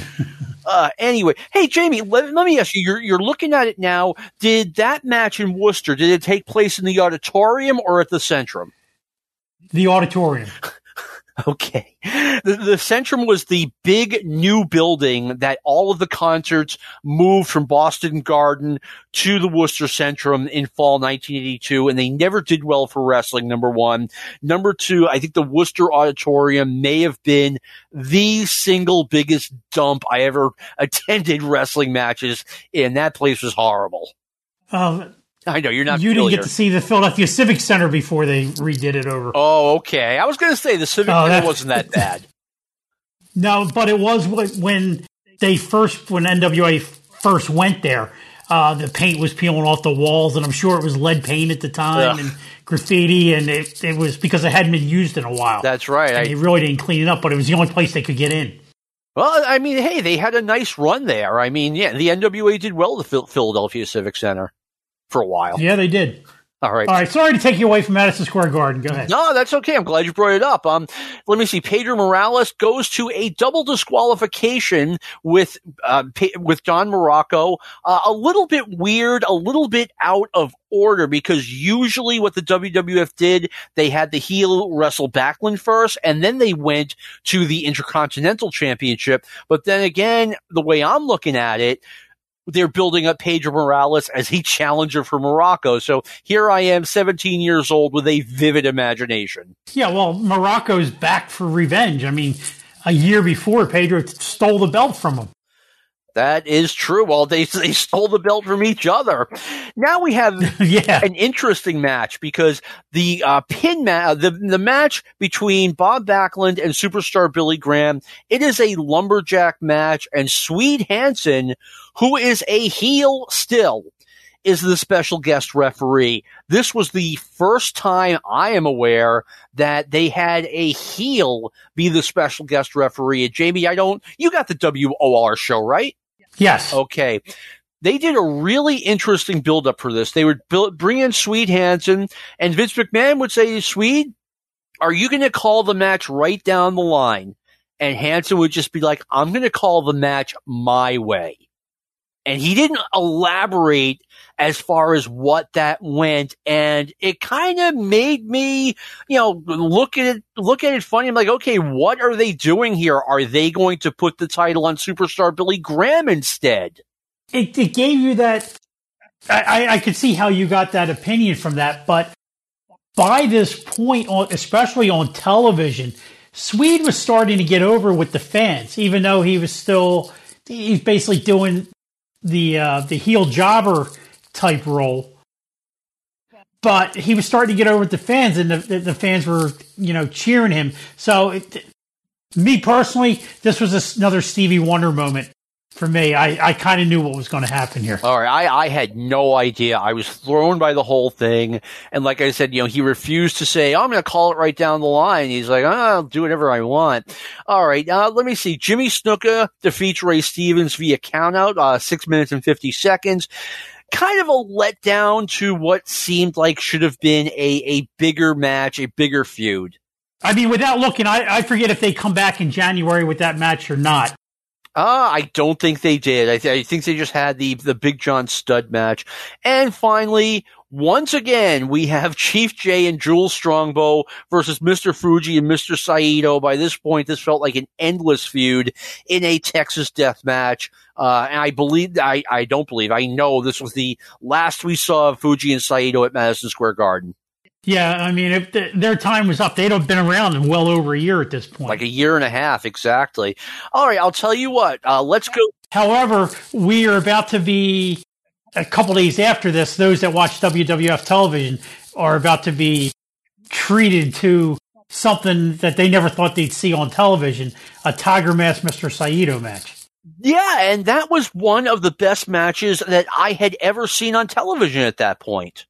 uh, anyway, hey Jamie, let, let, me ask you: you're you're looking at it now. Did that match in Worcester? Did it take place in the auditorium or at the Centrum? The auditorium. Okay. The, the Centrum was the big new building that all of the concerts moved from Boston Garden to the Worcester Centrum in fall 1982, and they never did well for wrestling, number one. Number two, I think the Worcester Auditorium may have been the single biggest dump I ever attended wrestling matches in. That place was horrible. Um, I know you're not. You familiar. didn't get to see the Philadelphia Civic Center before they redid it over. Oh, okay. I was going to say the Civic Oh, Center wasn't that bad. No, but it was when they first, when NWA first went there. Uh, the paint was peeling off the walls, and I'm sure it was lead paint at the time Ugh. and graffiti, and it, it was because it hadn't been used in a while. That's right. And I- they really didn't clean it up, but it was the only place they could get in. Well, I mean, hey, they had a nice run there. I mean, yeah, the NWA did well the Philadelphia Civic Center for a while. Yeah, they did. All right. All right, sorry to take you away from Madison Square Garden. Go ahead. No, that's okay. I'm glad you brought it up. Um, let me see. Pedro Morales goes to a double disqualification with uh, with Don Muraco. Uh, a little bit weird, a little bit out of order because usually what the WWF did, they had the heel wrestle Backlund first, and then they went to the Intercontinental Championship. But then again, the way I'm looking at it, they're building up Pedro Morales as a challenger for Muraco. So here I am, 17 years old with a vivid imagination. Yeah, well, Muraco's back for revenge. I mean, a year before, Pedro stole the belt from him. That is true. Well, they they stole the belt from each other. Now we have yeah. an interesting match because the uh, pin ma- the the match between Bob Backlund and superstar Billy Graham. It is a lumberjack match, and Swede Hansen, who is a heel still, is the special guest referee. This was the first time I am aware that they had a heel be the special guest referee. And Jamie, I don't. You got the WOR show right? Yes. Okay. They did a really interesting build up for this. They would build, bring in Swede Hansen, and Vince McMahon would say, Swede, are you going to call the match right down the line? And Hansen would just be like, I'm going to call the match my way. And he didn't elaborate as far as what that went. And it kind of made me, you know, look at it, look at it funny. I'm like, okay, what are they doing here? Are they going to put the title on superstar Billy Graham instead? It, it gave you that. I, I, could see how you got that opinion from that, but by this point, on, especially on television, Swede was starting to get over with the fans, even though he was still he's basically doing the uh, the heel jobber type role. But he was starting to get over with the fans, and the, the, fans were, you know, cheering him. So, it, me personally, this was another Stevie Wonder moment for me. I, I kind of knew what was going to happen here. All right, I, I had no idea. I was thrown by the whole thing, and like I said, you know, he refused to say, "I'm going to call it right down the line." He's like, oh, "I'll do whatever I want." All right, uh, let me see. Jimmy Snuka defeats Ray Stevens via countout, uh, six minutes and fifty seconds. Kind of a letdown to what seemed like should have been a a bigger match, a bigger feud. I mean, without looking, I, I forget if they come back in January with that match or not. Uh, I don't think they did. I, th- I think they just had the the Big John Studd match. And finally, once again, we have Chief Jay and Jules Strongbow versus Mr. Fuji and Mr. Saito. By this point, this felt like an endless feud in a Texas death match. Uh, and I believe, I, I don't believe, I know this was the last we saw of Fuji and Saito at Madison Square Garden. Yeah, I mean, if the, their time was up, they'd have been around in well over a year at this point. Like a year and a half, exactly. All right, I'll tell you what. Uh, let's go. However, we are about to be a couple days after this. Those that watch WWF television are about to be treated to something that they never thought they'd see on television: a Tiger Mask Mr. Saito match. Yeah, and that was one of the best matches that I had ever seen on television at that point.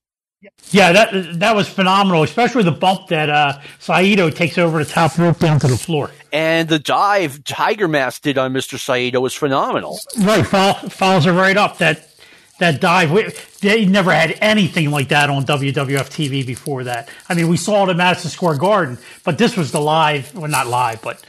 Yeah, that that was phenomenal, especially the bump that uh, Saito takes over the top rope down to the floor. And the dive Tiger Mask did on Mr. Saito was phenomenal. Right, follow, follows it right up. That that dive, we, they never had anything like that on WWF TV before that. I mean, we saw it at Madison Square Garden, but this was the live, well, not live, but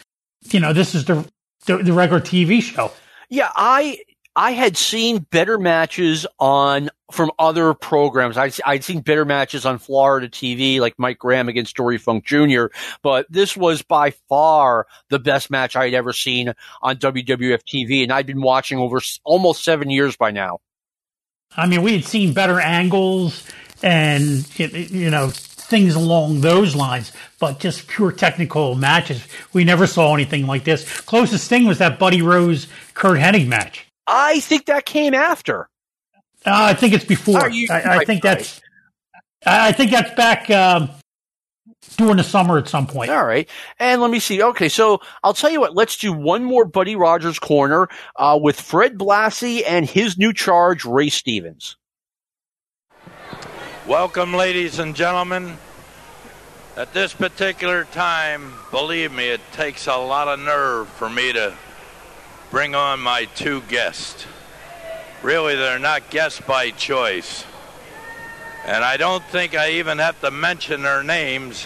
you know, this is the the, the regular TV show. Yeah, I I had seen better matches on from other programs. I'd, I'd seen better matches on Florida TV, like Mike Graham against Dory Funk Jr., but this was by far the best match I'd ever seen on WWF TV, and I'd been watching over almost seven years by now. I mean, we had seen better angles and, you know, things along those lines, but just pure technical matches. We never saw anything like this. Closest thing was that Buddy Rose Curt Hennig match. I think that came after. Uh, I think it's before. You, I, I, think that's. I think that's back um, during the summer at some point. All right, and let me see. Okay, so I'll tell you what. Let's do one more Buddy Rogers corner uh, with Fred Blassie and his new charge, Ray Stevens. Welcome, ladies and gentlemen. At this particular time, believe me, it takes a lot of nerve for me to bring on my two guests. Really, they're not guests by choice. And I don't think I even have to mention their names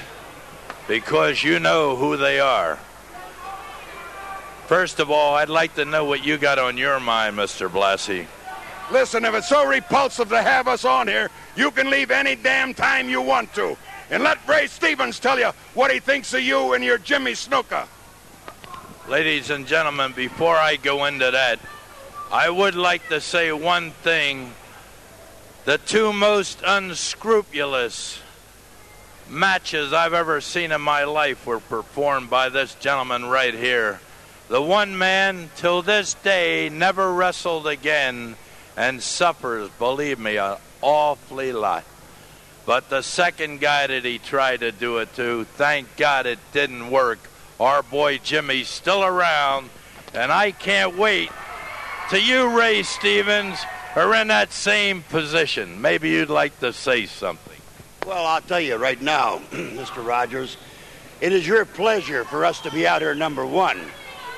because you know who they are. First of all, I'd like to know what you got on your mind, Mr. Blassie. Listen, if it's so repulsive to have us on here, you can leave any damn time you want to. And let Ray Stevens tell you what he thinks of you and your Jimmy Snuka. Ladies and gentlemen, before I go into that, I would like to say one thing. The two most unscrupulous matches I've ever seen in my life were performed by this gentleman right here. The one man, till this day, never wrestled again and suffers, believe me, an awfully lot. But the second guy that he tried to do it to, thank God it didn't work our boy Jimmy's still around, and I can't wait to you, Ray Stevens, are in that same position. Maybe you'd like to say something. Well, I'll tell you right now, Mr. Rogers, it is your pleasure for us to be out here number one.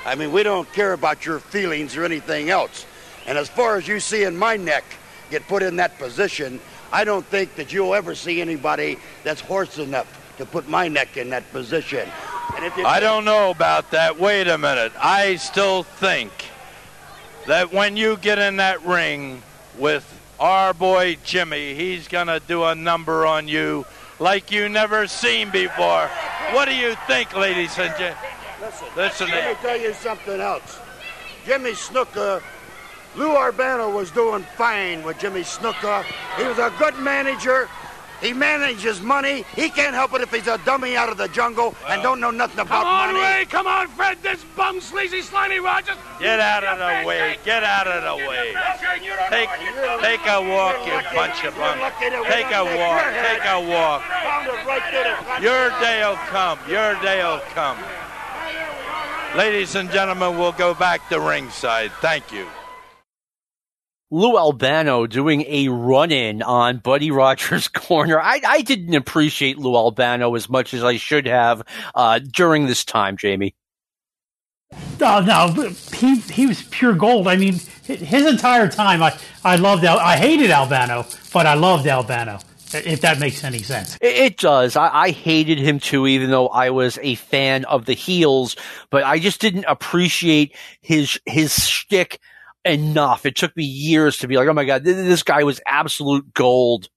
I mean, we don't care about your feelings or anything else. And as far as you seeing my neck get put in that position, I don't think that you'll ever see anybody that's horse enough to put my neck in that position. I don't know about that. Wait a minute. I still think that when you get in that ring with our boy Jimmy, he's going to do a number on you like you never seen before. What do you think, ladies and gentlemen? Listen, Listen let me tell you something else. Jimmy Snuka, Lou Albano was doing fine with Jimmy Snuka. He was a good manager. He manages money. He can't help it if he's a dummy out of the jungle and don't know nothing about money. come on, money. Ray, come on, Fred. This bum, sleazy, slimy Rogers. Get out of the way. Get out of the way. Take, take a walk, you bunch of bums. Take a walk. Take a walk. Your day'll come. Your day'll come. Ladies and gentlemen, we'll go back to ringside. Thank you. Lou Albano doing a run in on Buddy Rogers' corner. I, I didn't appreciate Lou Albano as much as I should have uh, during this time, Jamie. No, no, he he was pure gold. I mean, his entire time, I I loved Al, I hated Albano, but I loved Albano. if that makes any sense. It, it does. I, I hated him too, even though I was a fan of the heels, but I just didn't appreciate his his shtick enough. It took me years to be like, oh my god, this, guy was absolute gold.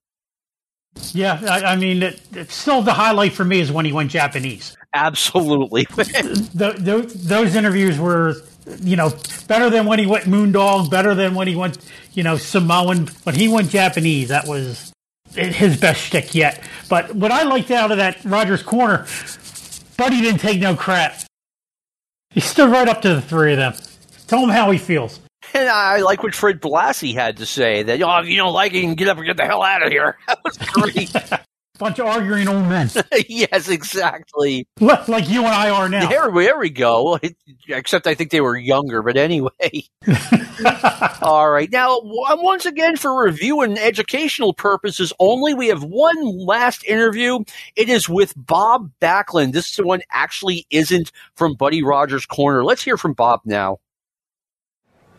Yeah, I, I mean, it, it's still the highlight for me is when he went Japanese. Absolutely. the, the, those interviews were, you know, better than when he went Moondog, better than when he went, you know, Samoan. When he went Japanese, that was his best shtick yet. But what I liked out of that Rogers corner, Buddy didn't take no crap. He stood right up to the three of them. Tell him how he feels. I like what Fred Blassie had to say that, oh, if you don't like it, you can get up and get the hell out of here. That was great. Bunch of arguing old men. yes, exactly. Like you and I are now. There, there we go. Except I think they were younger, but anyway. All right. Now, um, once again, for review and educational purposes only, we have one last interview. It is with Bob Backlund. This one actually isn't from Buddy Rogers' Corner. Let's hear from Bob now.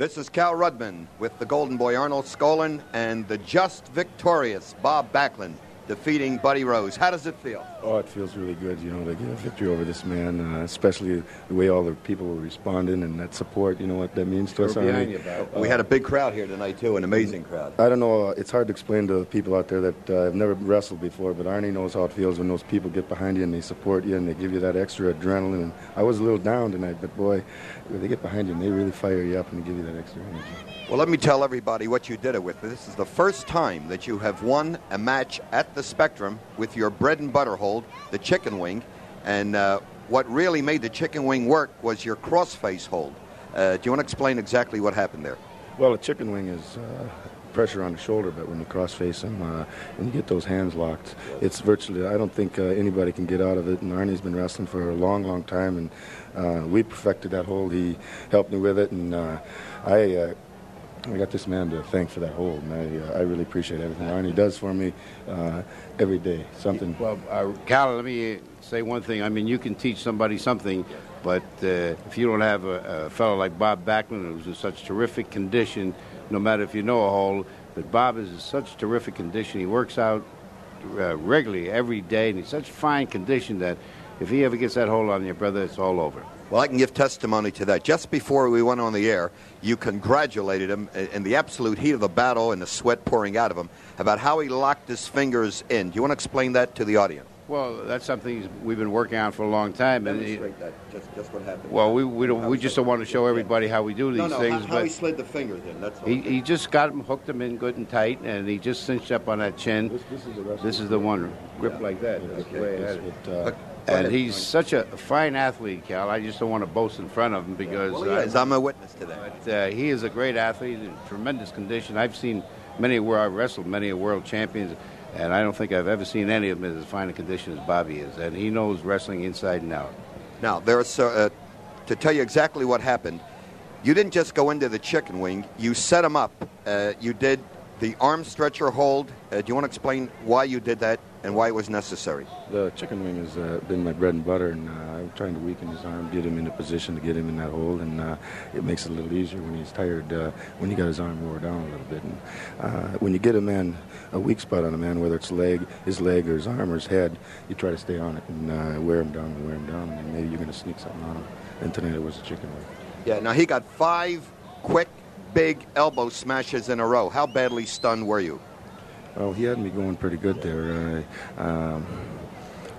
This is Cal Rudman with the Golden Boy Arnold Skaaland and the just victorious Bob Backlund defeating Buddy Rose. How does it feel? Oh, it feels really good, you know, to get a victory over this man, uh, especially the way all the people were responding and that support, you know what that means to us. Behind you, we had a big crowd here tonight, too, an amazing crowd. I don't know, uh, it's hard to explain to people out there that uh, have never wrestled before, but Arnie knows how it feels when those people get behind you and they support you and they give you that extra adrenaline. And I was a little down tonight, but boy, when they get behind you and they really fire you up and they give you that extra energy. Well, let me tell everybody what you did it with. This is the first time that you have won a match at the Spectrum with your bread and butter hold, the chicken wing. And uh, what really made the chicken wing work was your crossface hold. Uh, do you want to explain exactly what happened there? Well, a chicken wing is uh, pressure on the shoulder, but when you crossface them uh, and you get those hands locked, it's virtually, I don't think uh, anybody can get out of it. And Arnie's been wrestling for a long, long time, and uh, we perfected that hold. He helped me with it, and uh, I I got this man to thank for that hold, and I, uh, I really appreciate everything Arnie does for me uh, every day. Something. Well, uh, Cal, let me say one thing. I mean, you can teach somebody something, but uh, if you don't have a, a fellow like Bob Backlund, who's in such terrific condition, no matter if you know a hole, but Bob is in such terrific condition. He works out uh, regularly every day, and he's such fine condition that if he ever gets that hole on your brother, it's all over. Well, I can give testimony to that. Just before we went on the air, you congratulated him in the absolute heat of the battle and the sweat pouring out of him about how he locked his fingers in. Do you want to explain that to the audience? Well, that's something we've been working on for a long time. And Demonstrate that. Just, just what happened. Well, we, we, don't, we just don't want to show everybody how we do these no, no, things. How, how but he slid the fingers in. That's. He, he just got him, hooked him in good and tight, and he just cinched up on that chin. This, this is the rest This is the one. Grip like that. That's the way I had it. would, uh, And he's such a fine athlete, Cal. I just don't want to boast in front of him because Well, he is. I'm a witness to that. But, uh, he is a great athlete in tremendous condition. I've seen many where I've wrestled, many world champions, and I don't think I've ever seen any of them in as fine a condition as Bobby is. And he knows wrestling inside and out. Now, there's uh, to tell you exactly what happened. You didn't just go into the chicken wing. You set him up. Uh, you did the arm stretcher hold. Uh, do you want to explain why you did that and why it was necessary? The chicken wing has uh, been my bread and butter, and uh, I'm trying to weaken his arm, get him in a position to get him in that hold, and uh, it makes it a little easier when he's tired, uh, when you got his arm wore down a little bit. And uh, when you get a man, a weak spot on a man, whether it's leg, his leg, or his arm, or his head, you try to stay on it and uh, wear him down and wear him down, and maybe you're going to sneak something on him. And tonight it was a chicken wing. Yeah. Now he got five quick, big elbow smashes in a row. How badly stunned were you? Well, he had me going pretty good there. I, um,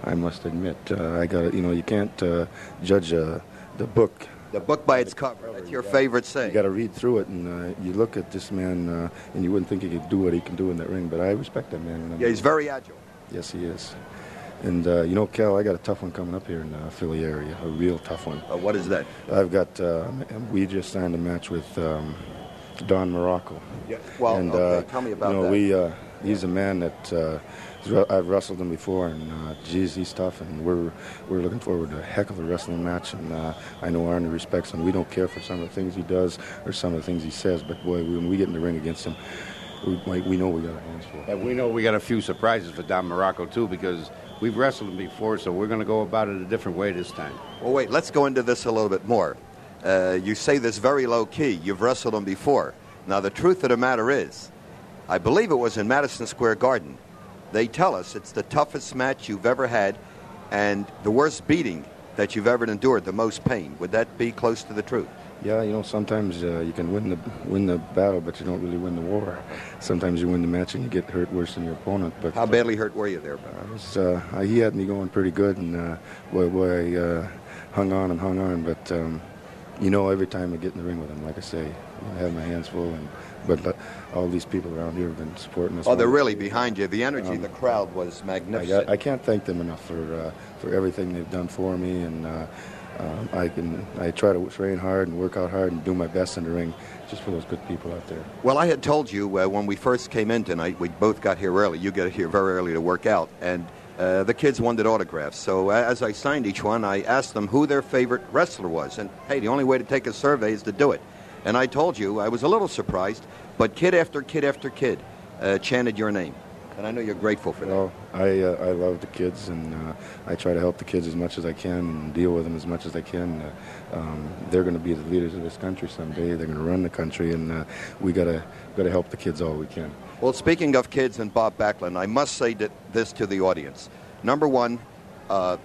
I must admit, uh, I got you know you can't uh, judge uh, the book. The book by its cover. That's your favorite saying. You got to read through it, and uh, you look at this man, uh, and you wouldn't think he could do what he can do in that ring. But I respect that man. Yeah, he's very agile. Yes, he is. And uh, you know, Cal, I got a tough one coming up here in the Philly area. A real tough one. Uh, what is that? I've got. Uh, we just signed a match with um, Don Muraco. Yeah. Well, and, okay. uh, Tell me about you know, that. We, uh, he's a man that uh, I've wrestled him before, and uh, geez, he's tough, and we're we're looking forward to a heck of a wrestling match. And uh, I know Arnie respects him. We don't care for some of the things he does or some of the things he says, but boy, when we get in the ring against him, we, like, we know we got our hands full. And we know we got a few surprises for Don Muraco, too, because we've wrestled him before, so we're going to go about it a different way this time. Well, wait. Let's go into this a little bit more. Uh, you say this very low key. You've wrestled him before. Now, the truth of the matter is, I believe it was in Madison Square Garden. they tell us it's the toughest match you've ever had and the worst beating that you've ever endured, the most pain. Would that be close to the truth? Yeah, you know, sometimes uh, you can win the win the battle, but you don't really win the war. Sometimes you win the match and you get hurt worse than your opponent. But how badly hurt were you there, Bob? I was, uh, he had me going pretty good, and uh, boy, boy, I uh, hung on and hung on. But um, you know, every time I get in the ring with him, like I say, I have my hands full, and but all these people around here have been supporting us. Oh, they're really behind you. The energy, um, the crowd was magnificent. I, I, can't thank them enough for uh, for everything they've done for me, and uh, um, I can I try to train hard and work out hard and do my best in the ring, just for those good people out there. Well, I had told you uh, when we first came in tonight, we both got here early. You got here very early to work out, and. Uh, the kids wanted autographs. So as I signed each one, I asked them who their favorite wrestler was. And hey, the only way to take a survey is to do it. And I told you I was a little surprised but kid after kid after kid uh, chanted your name. And I know you're grateful for that. Well, I, uh, I love the kids, and uh, I try to help the kids as much as I can and deal with them as much as I can. Uh, um, they're going to be the leaders of this country someday. They're going to run the country, and uh, we got to got to help the kids all we can. Well, speaking of kids and Bob Backlund, I must say this to the audience. Number one, uh,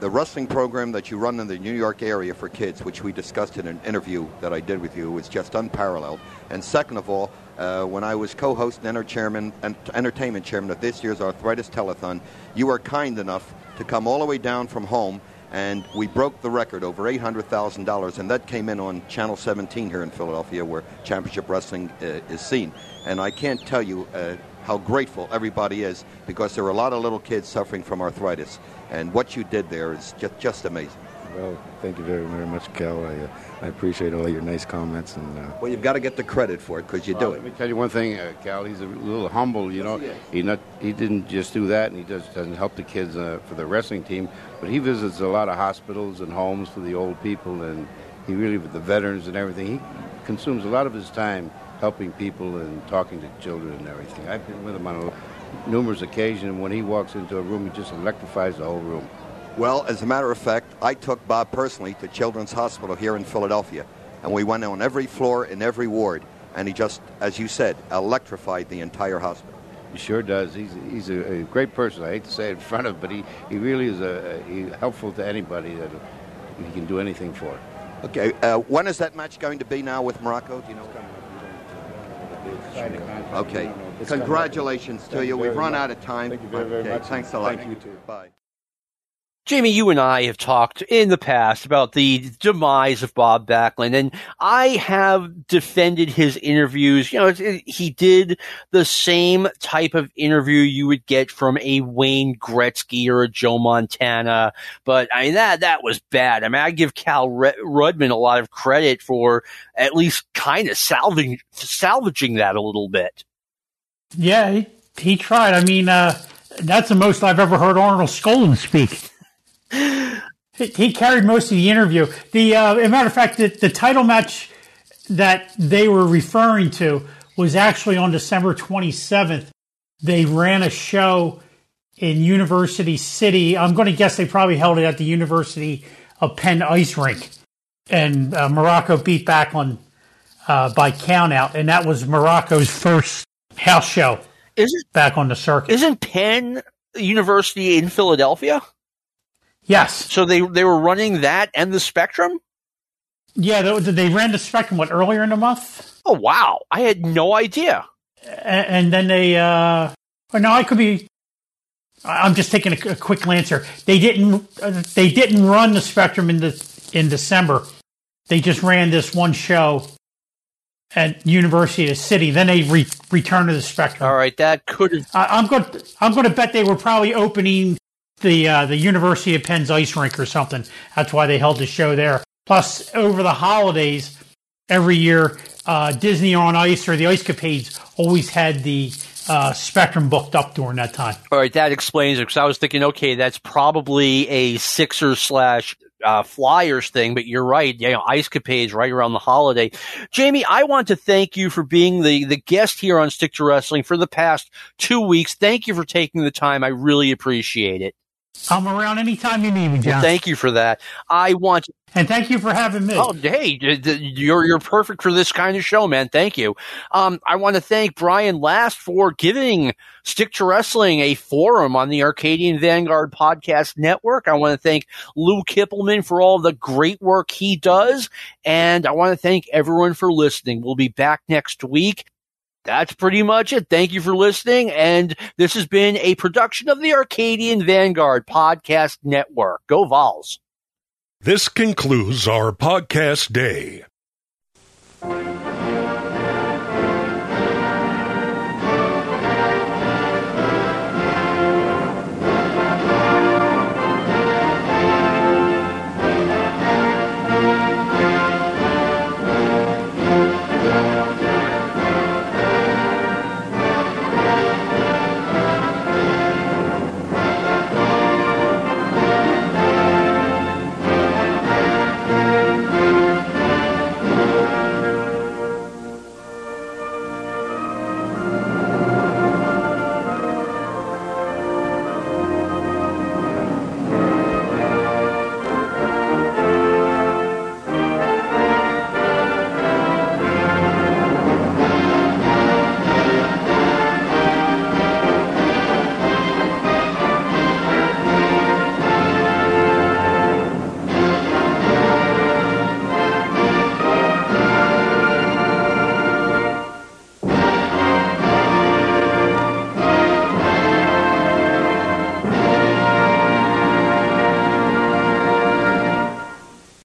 the wrestling program that you run in the New York area for kids, which we discussed in an interview that I did with you, was just unparalleled. And second of all, uh, when I was co-host and chairman and entertainment chairman of this year's Arthritis Telethon, you were kind enough to come all the way down from home, and we broke the record over $800,000, and that came in on Channel 17 here in Philadelphia, where Championship Wrestling uh, is seen. And I can't tell you uh, how grateful everybody is because there are a lot of little kids suffering from arthritis, and what you did there is just just amazing. Well, thank you very, very much, Cal. I, uh, I appreciate all your nice comments. And uh, well, you've got to get the credit for it because you well, do it. Let me tell you one thing, uh, Cal. He's a little humble. You know, he not he didn't just do that, and he just doesn't help the kids uh, for the wrestling team, but he visits a lot of hospitals and homes for the old people, and he really with the veterans and everything. He consumes a lot of his time helping people and talking to children and everything. I've been with him on numerous occasions, and when he walks into a room, he just electrifies the whole room. Well, as a matter of fact, I took Bob personally to Children's Hospital here in Philadelphia, and we went on every floor in every ward, and he just, as you said, electrified the entire hospital. He sure does. He's, he's a, a great person. I hate to say it in front of, but he, he really is a, a helpful to anybody that he can do anything for. Okay, uh, when is that match going to be now with Muraco? Do you know? Okay. Congratulations to you. We've run out of time. Thank you very, very okay. much. Thanks a lot. Thank you too. Bye. Jamie, you and I have talked in the past about the demise of Bob Backlund, and I have defended his interviews. You know, he did the same type of interview you would get from a Wayne Gretzky or a Joe Montana, but I mean that that was bad. I mean, I give Cal Rudman a lot of credit for at least kind of salvaging salvaging that a little bit. Yeah, he, he tried. I mean, uh, that's the most I've ever heard Arnold Skaaland speak he carried most of the interview. The uh, as a matter of fact, the, the title match that they were referring to was actually on December 27th. They ran a show in University City. I'm going to guess they probably held it at the University of Penn ice rink, and uh, Muraco beat Backlund uh, by countout, and that was Muraco's first house show. Isn't back on the circuit? Isn't Penn University in Philadelphia? Yes. So they they were running that and the Spectrum. Yeah, they, they ran the Spectrum what earlier in the month. Oh wow, I had no idea. And, and then they, uh, or no, I could be. I'm just taking a, a quick glance here. They didn't. Uh, they didn't run the Spectrum in the in December. They just ran this one show at University of City. Then they re- returned to the Spectrum. All right, that could. have. I'm going. I'm going to bet they were probably opening the uh, the University of Penn's ice rink or something. That's why they held the show there. Plus, over the holidays, every year, uh, Disney on Ice or the Ice Capades always had the uh, Spectrum booked up during that time. All right, that explains it. Because I was thinking, okay, that's probably a Sixers slash uh, Flyers thing, but you're right. You know, Ice Capades right around the holiday. Jamie, I want to thank you for being the, the guest here on Stick to Wrestling for the past two weeks. Thank you for taking the time. I really appreciate it. I'm around anytime you need me, John. Well, thank you for that. I want and thank you for having me. Oh, hey, you're you're perfect for this kind of show, man. Thank you. Um, I want to thank Brian Last for giving Stick to Wrestling a forum on the Arcadian Vanguard Podcast Network. I want to thank Lou Kippelman for all the great work he does, and I want to thank everyone for listening. We'll be back next week that's pretty much it. Thank you for listening. And this has been a production of the Arcadian Vanguard Podcast Network. Go Vols. This concludes our podcast day.